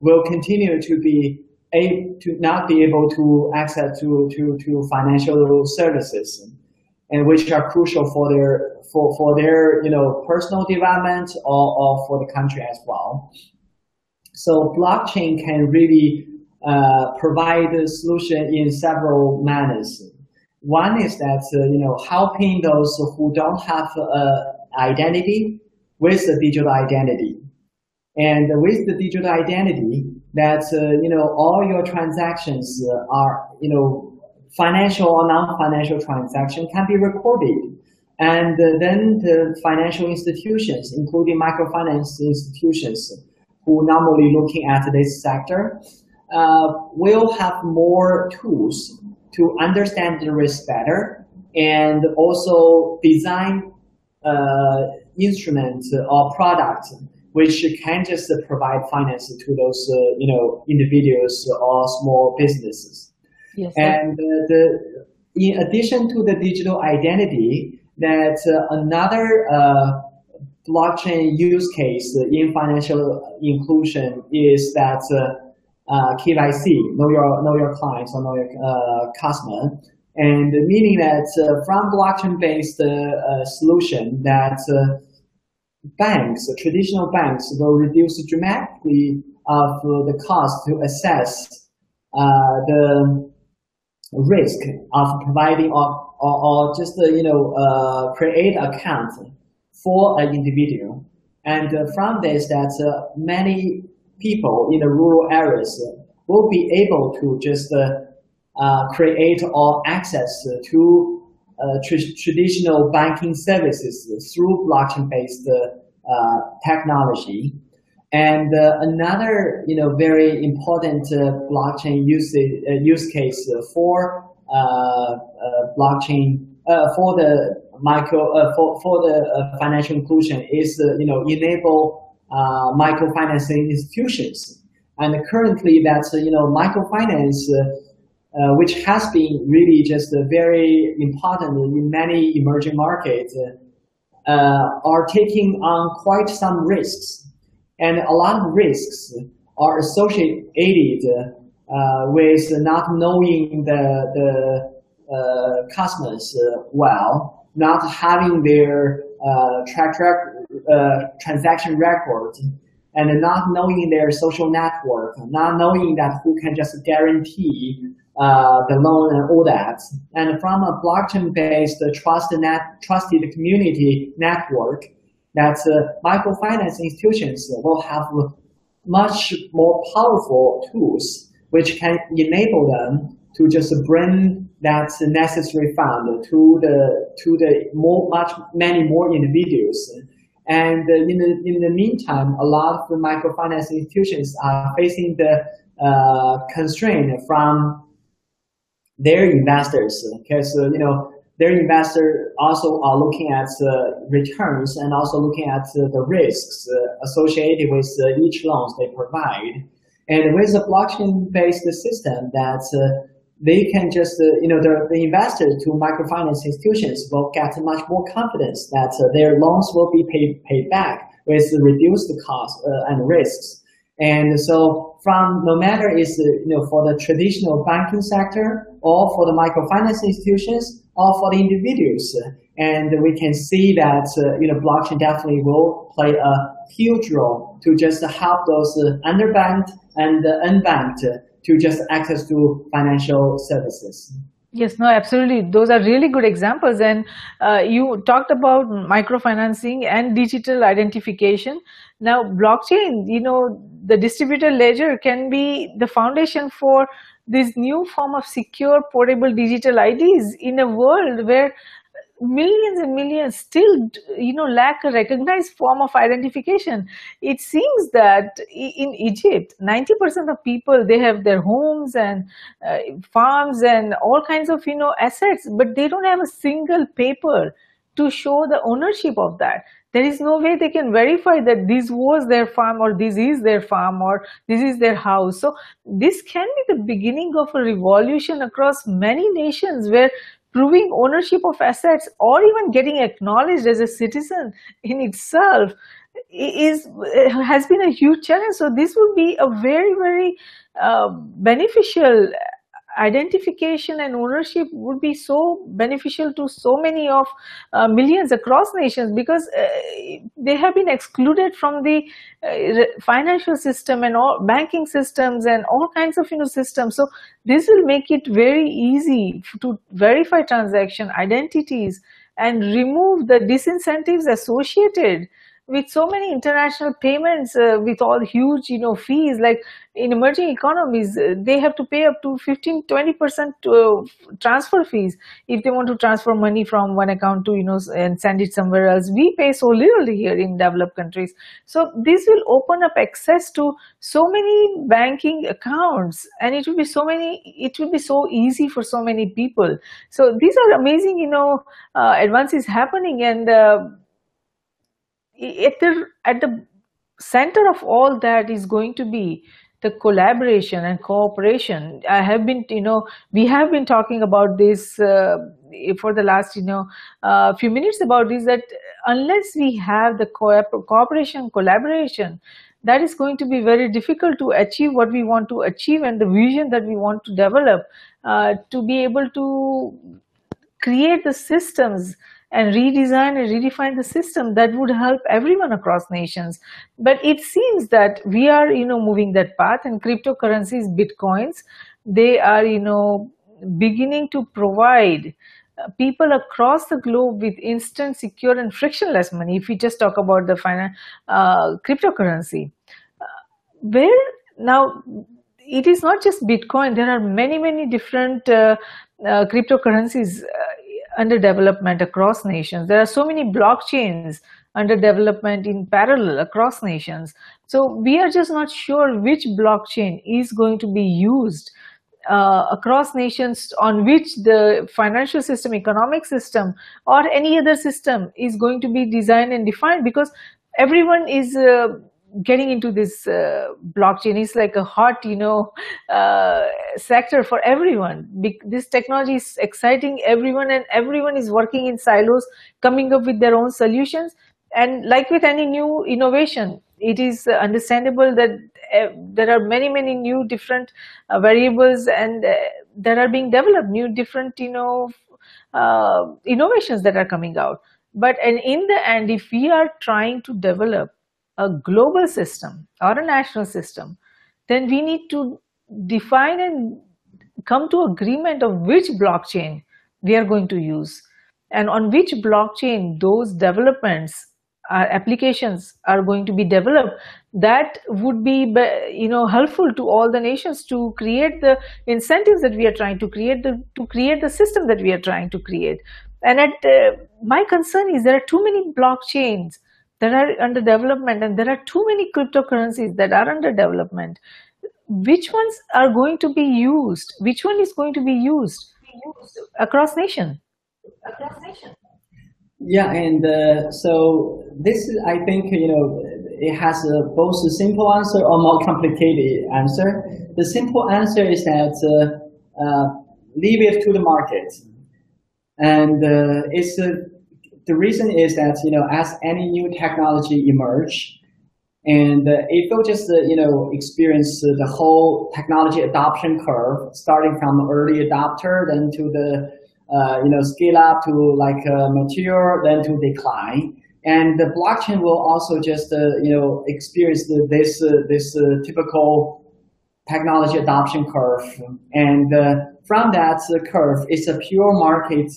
will continue to be able to not be able to access to, to, to financial services and which are crucial for their for, for their you know personal development or, or for the country as well. So blockchain can really uh, provide a solution in several manners. One is that uh, you know helping those who don't have uh, identity with a digital identity. And with the digital identity, that uh, you know all your transactions uh, are you know financial or non-financial transaction can be recorded, and uh, then the financial institutions, including microfinance institutions, who normally looking at this sector, uh, will have more tools to understand the risk better and also design uh, instruments or products which can just provide finance to those uh, you know individuals or small businesses. Yes. And uh, the in addition to the digital identity, that uh, another blockchain use case in financial inclusion is that uh, KYC, know your know your clients or know your uh, customer, and meaning that uh, from blockchain-based solution that banks, traditional banks, will reduce dramatically of the cost to assess uh, the risk of providing or, or, or just, uh, you know, uh, create account for an individual. And uh, from this, that uh, many people in the rural areas will be able to just uh, create or access to uh, Uh, tr traditional banking services through blockchain-based uh, technology. And uh, another, you know, very important uh, blockchain use uh, use case for blockchain for the micro for for the financial inclusion is, you know, enable microfinancing institutions. And currently, that's you know, microfinance uh, which has been really just uh, very important in many emerging markets, uh, are taking on quite some risks. And a lot of risks are associated uh, with not knowing the, the uh, customers well, not having their track, track transaction record and not knowing their social network, not knowing that who can just guarantee uh, the loan and all that. And from a blockchain-based trusted net, trusted community network, that uh, microfinance institutions will have much more powerful tools which can enable them to just bring that necessary fund to the to the more much many more individuals. And in the in the meantime, a lot of microfinance institutions are facing the uh, constraint from their investors because uh, you know their investors also are looking at uh, returns and also looking at uh, the risks uh, associated with uh, each loans they provide. And with a blockchain-based system that uh, they can just, uh, you know, the, the investors to microfinance institutions will get much more confidence that uh, their loans will be paid, paid back with reduced costs uh, and risks. And so from no matter is you know for the traditional banking sector or for the microfinance institutions or for the individuals, and we can see that uh, you know blockchain definitely will play a huge role to just help those underbanked and unbanked to just access to financial services. Yes, no, absolutely. Those are really good examples. And uh, you talked about microfinancing and digital identification. Now, blockchain, you know, the distributed ledger can be the foundation for this new form of secure portable digital IDs in a world where millions and millions still you know lack a recognized form of identification. It seems that in egypt 90% of people they have their homes and uh, farms and all kinds of you know assets but they don't have a single paper to show the ownership of that. There is no way they can verify that this was their farm or this is their farm or this is their house. So this can be the beginning of a revolution across many nations where proving ownership of assets or even getting acknowledged as a citizen in itself is has been a huge challenge. So this will be a very very uh, beneficial identification and ownership would be so beneficial to so many of uh, millions across nations because uh, they have been excluded from the uh, financial system and all banking systems and all kinds of you know systems. So this will make it very easy to verify transaction identities and remove the disincentives associated with so many international payments uh, with all huge you know fees like in emerging economies uh, they have to pay up to 15 20 percent uh, transfer fees. If they want to transfer money from one account to you know and send it somewhere else we pay so little here in developed countries. So this will open up access to so many banking accounts and it will be so many it will be so easy for so many people. So these are amazing you know uh, advances happening and uh, at the at the center of all that is going to be the collaboration and cooperation i have been you know we have been talking about this uh, for the last you know uh, few minutes about this that unless we have the co cooperation collaboration that is going to be very difficult to achieve what we want to achieve and the vision that we want to develop uh, to be able to create the systems and redesign and redefine the system that would help everyone across nations. But it seems that we are, you know, moving that path and cryptocurrencies, bitcoins, they are, you know, beginning to provide uh, people across the globe with instant, secure, and frictionless money. If we just talk about the final uh, cryptocurrency, uh, where now it is not just Bitcoin. There are many, many different uh, uh, cryptocurrencies uh, under development across nations. There are so many blockchains under development in parallel across nations. So we are just not sure which blockchain is going to be used uh, across nations on which the financial system, economic system, or any other system is going to be designed and defined because everyone is uh, getting into this uh, blockchain is like a hot you know uh, sector for everyone. Be this technology is exciting everyone and everyone is working in silos coming up with their own solutions. And like with any new innovation it is understandable that uh, there are many many new different uh, variables and uh, that are being developed new different you know uh, innovations that are coming out. But and in the end if we are trying to develop a global system or a national system, then we need to define and come to agreement of which blockchain we are going to use and on which blockchain those developments uh, applications are going to be developed that would be you know helpful to all the nations to create the incentives that we are trying to create the to create the system that we are trying to create. And at uh, my concern is there are too many blockchains that are under development and there are too many cryptocurrencies that are under development. Which ones are going to be used? Which one is going to be used? Across nation. Across nation. Yeah and uh, so this i think you know it has a, both a simple answer or more complicated answer. The simple answer is that uh, uh, leave it to the market. And uh, it's a the reason is that, you know, as any new technology emerge, and uh, it will just, uh, you know, experience uh, the whole technology adoption curve, starting from early adopter, then to the, uh, you know, scale up to like uh, mature, then to decline. And the blockchain will also just, uh, you know, experience the, this, this typical technology adoption curve. And from that curve, it's a pure market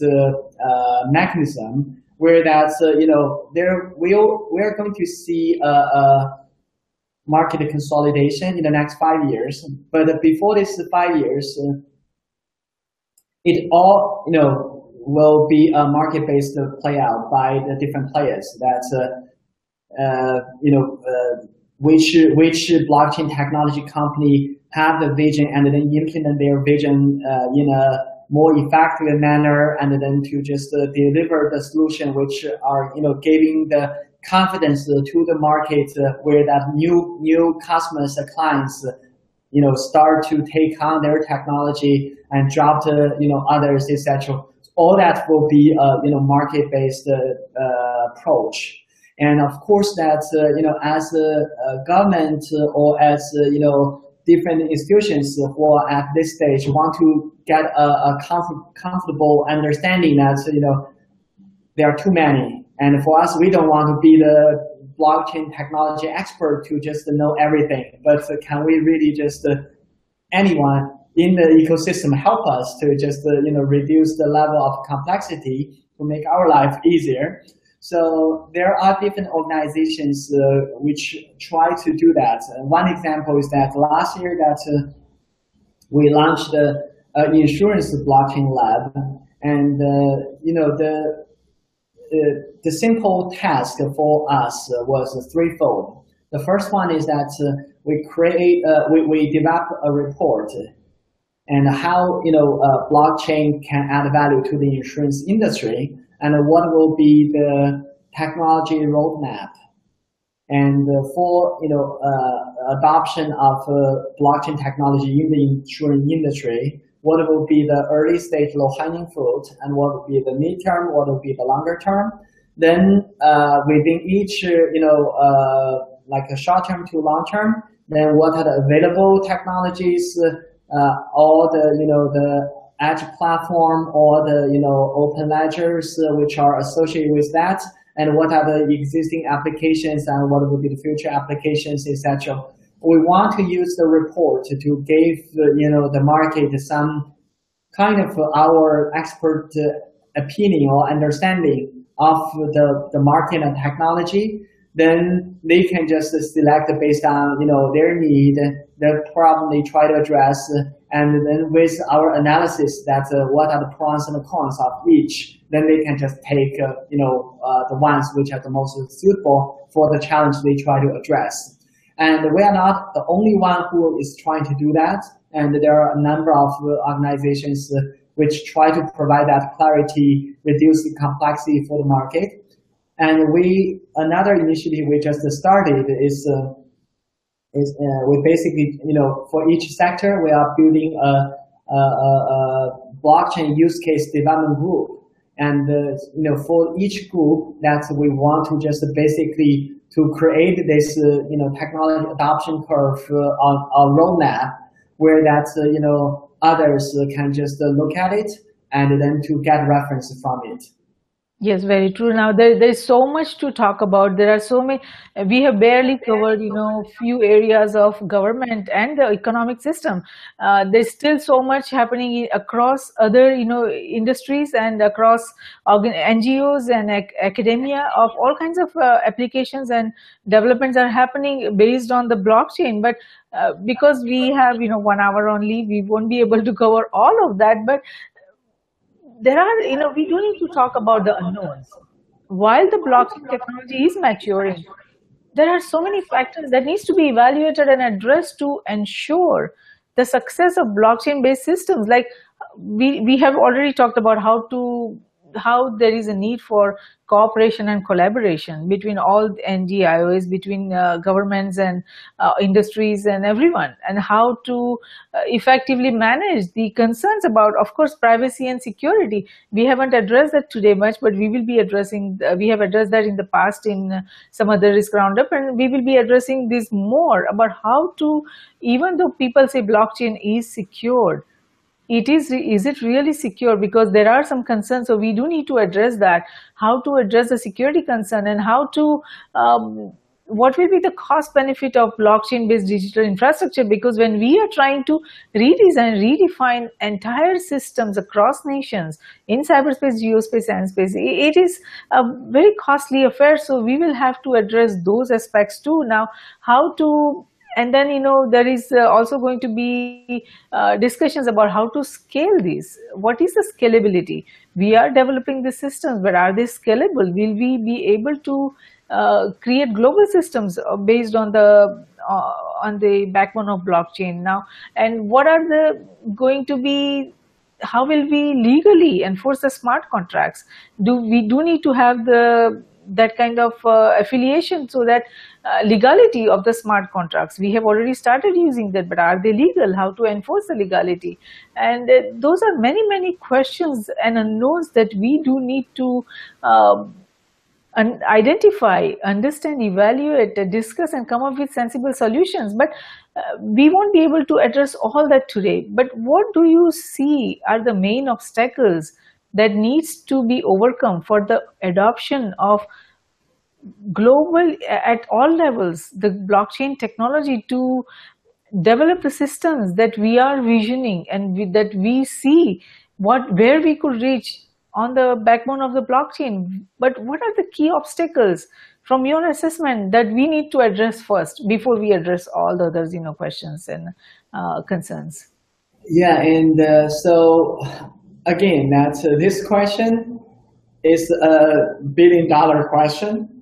mechanism where that's uh, you know there will we're going to see a, a, market consolidation in the next five years. But before this five years, uh, it all you know will be a market-based play out by the different players. That's uh, uh, you know uh, which which blockchain technology company have the vision and then implement their vision uh, in a more effective manner and then to just uh, deliver the solution which are you know giving the confidence to the market uh, where that new new customers uh, clients you know start to take on their technology and drop to you know others etc all that will be a you know market based approach. And of course that you know as a, government or as you know different institutions who at this stage want to get a, a comfort, comfortable understanding that you know there are too many, and for us, we don't want to be the blockchain technology expert to just know everything. But can we really just uh, anyone in the ecosystem help us to just uh, you know reduce the level of complexity to make our life easier? So there are different organizations uh, which try to do that. one example is that last year that uh, we launched the uh, insurance blockchain lab, and uh, you know the the simple task for us was threefold. The first one is that uh, we create we we develop a report and how you know blockchain can add value to the insurance industry and what will be the technology roadmap. And uh, for you know uh, adoption of uh, blockchain technology in the insurance industry, what will be the early stage low hanging fruit, and what will be the midterm, what will be the longer term. Then within each you know like a short term to long term, then what are the available technologies, uh, all the you know the edge platform or the you know open ledgers uh, which are associated with that and what are the existing applications and what will be the future applications etc we want to use the report to give you know the market some kind of our expert uh, opinion or understanding of the, the market and technology. Then they can just select based on you know their need, the problem they try to address, and then with our analysis that uh, what are the pros and the cons of each, then they can just take uh, you know uh, the ones which are the most suitable for the challenge they try to address. And we are not the only one who is trying to do that, and there are a number of organizations which try to provide that clarity, reduce the complexity for the market. And we another initiative we just started is uh, is uh, we basically you know for each sector we are building a, a, a blockchain use case development group, and uh, you know for each group that we want to just basically to create this uh, you know technology adoption curve uh, on a roadmap where that uh, you know others can just look at it and then to get reference from it. Yes, very true. Now there there's so much to talk about. There are so many. We have barely covered, you know, few areas of government and the economic system. Uh, there's still so much happening across other, you know, industries and across NGOs and ac academia of all kinds of uh, applications and developments are happening based on the blockchain. But uh, because we have, you know, one hour only, we won't be able to cover all of that. But there are, you know, we do need to talk about the unknowns. While the blockchain technology is maturing, there are so many factors that needs to be evaluated and addressed to ensure the success of blockchain-based systems. Like we, we have already talked about how to how there is a need for cooperation and collaboration between all NGOs, between uh, governments and uh, industries and everyone, and how to uh, effectively manage the concerns about, of course, privacy and security. We haven't addressed that today much, but we will be addressing, uh, we have addressed that in the past in uh, some other risk roundup, and we will be addressing this more about how to, even though people say blockchain is secured, it is is it really secure? Because there are some concerns so we do need to address that. How to address the security concern and how to um, what will be the cost benefit of blockchain based digital infrastructure? Because when we are trying to redesign redefine entire systems across nations in cyberspace geospace and space it is a very costly affair. So we will have to address those aspects too. Now how to and then you know there is uh, also going to be uh, discussions about how to scale these. What is the scalability? We are developing the systems but are they scalable? Will we be able to uh, create global systems uh, based on the uh, on the backbone of blockchain now? And what are the going to be how will we legally enforce the smart contracts? Do we do need to have the that kind of uh, affiliation so that uh, legality of the smart contracts we have already started using that but are they legal how to enforce the legality and uh, those are many many questions and unknowns that we do need to um, identify, understand, evaluate, discuss, and come up with sensible solutions. But uh, we won't be able to address all that today. But what do you see are the main obstacles that needs to be overcome for the adoption of global at all levels the blockchain technology to develop the systems that we are visioning and we, that we see what where we could reach on the backbone of the blockchain. But what are the key obstacles from your assessment that we need to address first before we address all the others you know questions and uh, concerns? Yeah and uh, so again that uh, this question is a billion dollar question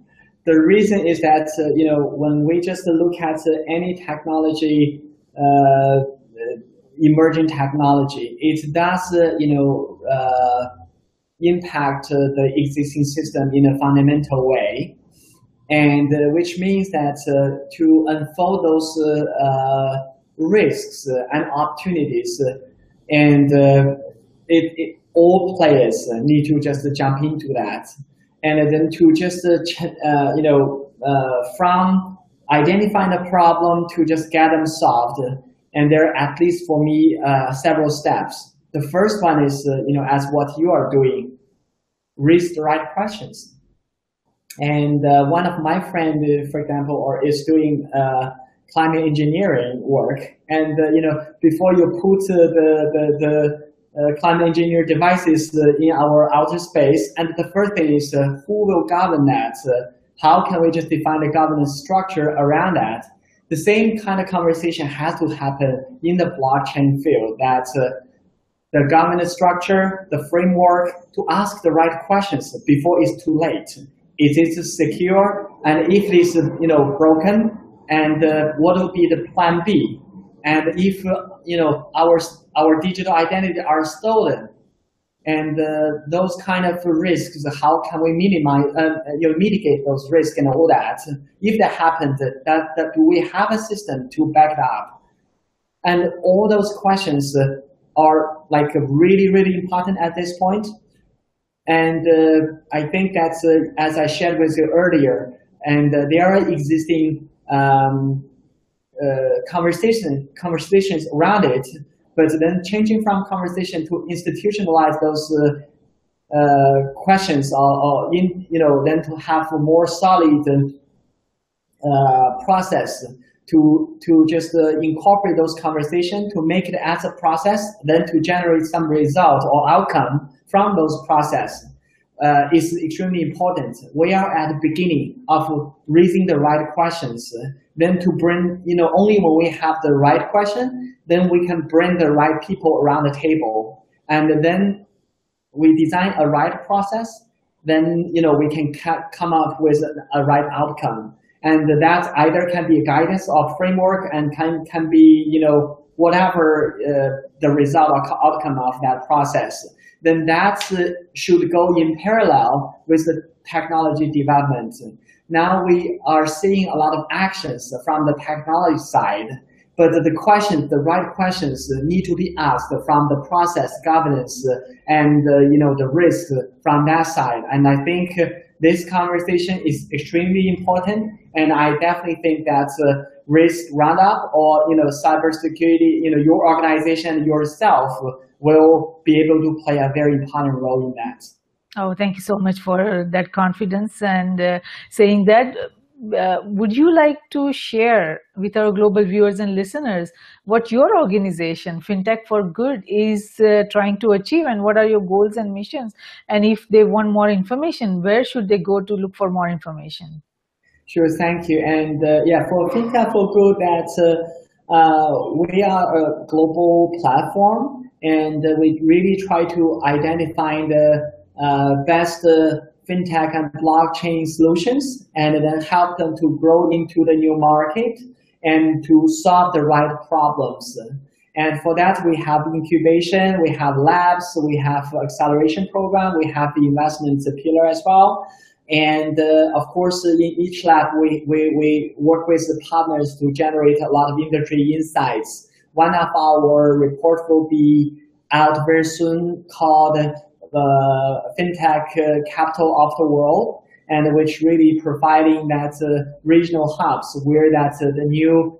the reason is that uh, you know when we just look at uh, any technology, uh, emerging technology, it does uh, you know uh, impact uh, the existing system in a fundamental way, and which means that to unfold those risks and opportunities, and it, it, all players need to just jump into that and then to just uh, uh, you know uh, from identifying the problem to just get them solved. And there are at least for me several steps. The first one is you know as what you are doing, raise the right questions. And uh, one of my friends, for example, or is doing uh, climate engineering work. And uh, you know, before you put the, the, the uh, climate engineer devices uh, in our outer space. And the first thing is uh, who will govern that? how can we just define the governance structure around that? The same kind of conversation has to happen in the blockchain field that the governance structure, the framework, to ask the right questions before it's too late. Is it secure? And if it is you know, broken, and uh, what will be the plan B? And if you know our our digital identity are stolen, and uh, those kind of risks, how can we minimize, uh, you know, mitigate those risks and all that? If that happens, that, that do we have a system to back it up? And all those questions are like really, really important at this point. And uh, I think that's, uh, as I shared with you earlier, and uh, there are existing um, conversation conversations around it, but then changing from conversation to institutionalize those uh, uh, questions or, or, in you know then to have a more solid uh, process to to just uh, incorporate those conversations to make it as a process, then to generate some result or outcome from those process uh, is extremely important. We are at the beginning of raising the right questions. Then to bring, you know, only when we have the right question, then we can bring the right people around the table. And then we design a right process, then, you know, we can come up with a right outcome. And that either can be a guidance or framework and can, can be, you know, whatever uh, the result or outcome of that process then that should go in parallel with the technology development. Now we are seeing a lot of actions from the technology side, but the questions, the right questions need to be asked from the process governance and uh, you know the risk from that side. And I think this conversation is extremely important, and I definitely think that uh, risk roundup or you know cybersecurity, you know your organization yourself will be able to play a very important role in that. Oh, thank you so much for that confidence and uh, saying that. Uh, would you like to share with our global viewers and listeners what your organization, FinTech for Good, is uh, trying to achieve and what are your goals and missions? And if they want more information, where should they go to look for more information? Sure, thank you. And uh, yeah, for FinTech for Good, that uh, uh, we are a global platform and we really try to identify the uh, best uh, fintech and blockchain solutions and then help them to grow into the new market and to solve the right problems. And for that, we have incubation, we have labs, we have acceleration program, we have the investment pillar as well. And uh, of course, in each lab, we, we, we work with the partners to generate a lot of industry insights. One of our report will be out very soon called the FinTech uh, Capital of the World, and which really providing that uh, regional hubs where that uh, the new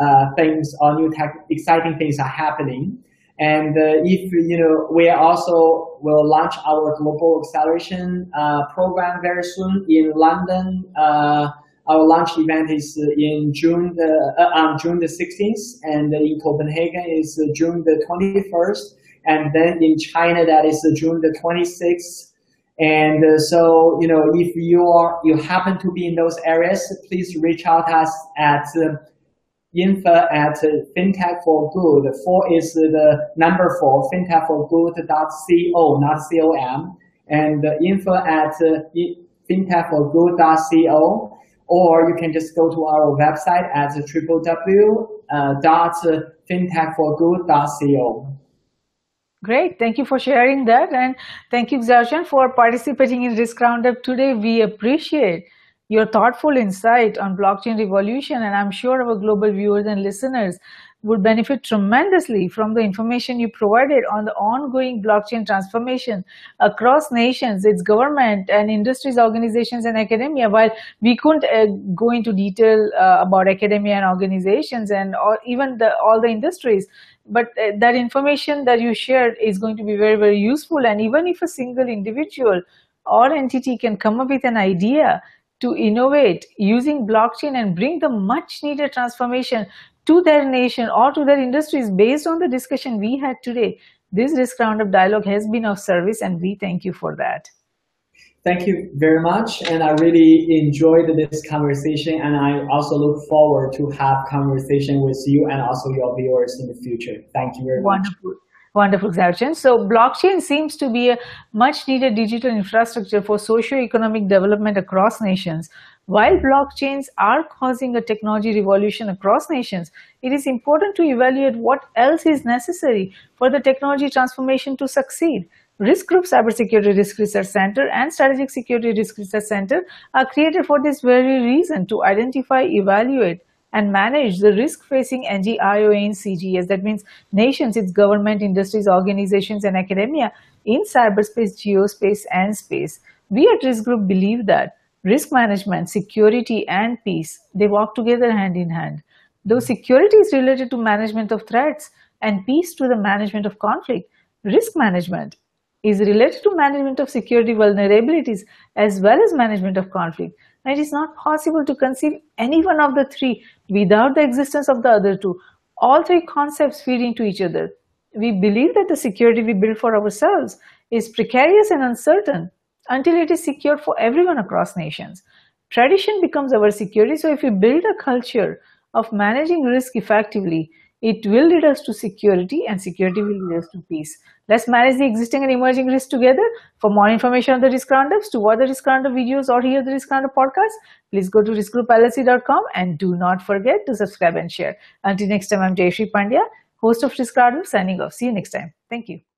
uh, things or new tech, exciting things are happening. And uh, if you know, we also will launch our global acceleration uh, program very soon in London. Uh, our launch event is in June the, uh, on June the 16th, and in Copenhagen is June the 21st, and then in China that is June the 26th. And uh, so, you know, if you are you happen to be in those areas, please reach out to us at info at fintech for good. Four is the number for fintech for good.co, not com, and info at uh, fintech for good.co, or you can just go to our website at uh, www.fintechforgood.co. Uh, Great. Thank you for sharing that. And thank you, Xiaochen, for participating in Risk Roundup today. We appreciate your thoughtful insight on blockchain revolution and i'm sure our global viewers and listeners would benefit tremendously from the information you provided on the ongoing blockchain transformation across nations, its government and industries, organizations and academia. While we couldn't uh, go into detail uh, about academia and organizations and even the, all the industries, but uh, that information that you shared is going to be very, very useful. And even if a single individual or entity can come up with an idea to innovate using blockchain and bring the much needed transformation to their nation or to their industries based on the discussion we had today. This risk roundup dialogue has been of service and we thank you for that. Thank you very much. And I really enjoyed this conversation. And I also look forward to have conversation with you and also your viewers in the future. Thank you very Wonderful. much. Wonderful, Xiaochen. So blockchain seems to be a much needed digital infrastructure for socio-economic development across nations. While blockchains are causing a technology revolution across nations, it is important to evaluate what else is necessary for the technology transformation to succeed. Risk Group Cybersecurity Risk Research Center and Strategic Security Risk Research Center are created for this very reason to identify, evaluate, and manage the risk facing NGIOA in CGS. That means nations, its government, industries, organizations, and academia in cyberspace, geospace, and space. We at Risk Group believe that risk management, security, and peace, they walk together hand in hand. Though security is related to management of threats and peace to the management of conflict, risk management is related to management of security vulnerabilities as well as management of conflict. And it is not possible to conceive any one of the three without the existence of the other two. All three concepts feed into each other. We believe that the security we build for ourselves is precarious and uncertain until it is secure for everyone across nations. Tradition becomes our security, so if we build a culture of managing risk effectively, it will lead us to security and security will lead us to peace. Let's manage the existing and emerging risks together. For more information on the risk roundups, to watch the risk roundup videos or hear the risk roundup podcast, please go to riskgroupllc.com and do not forget to subscribe and share. Until next time, I'm Jayashree Pandya, host of Risk Roundup, signing off. See you next time. Thank you.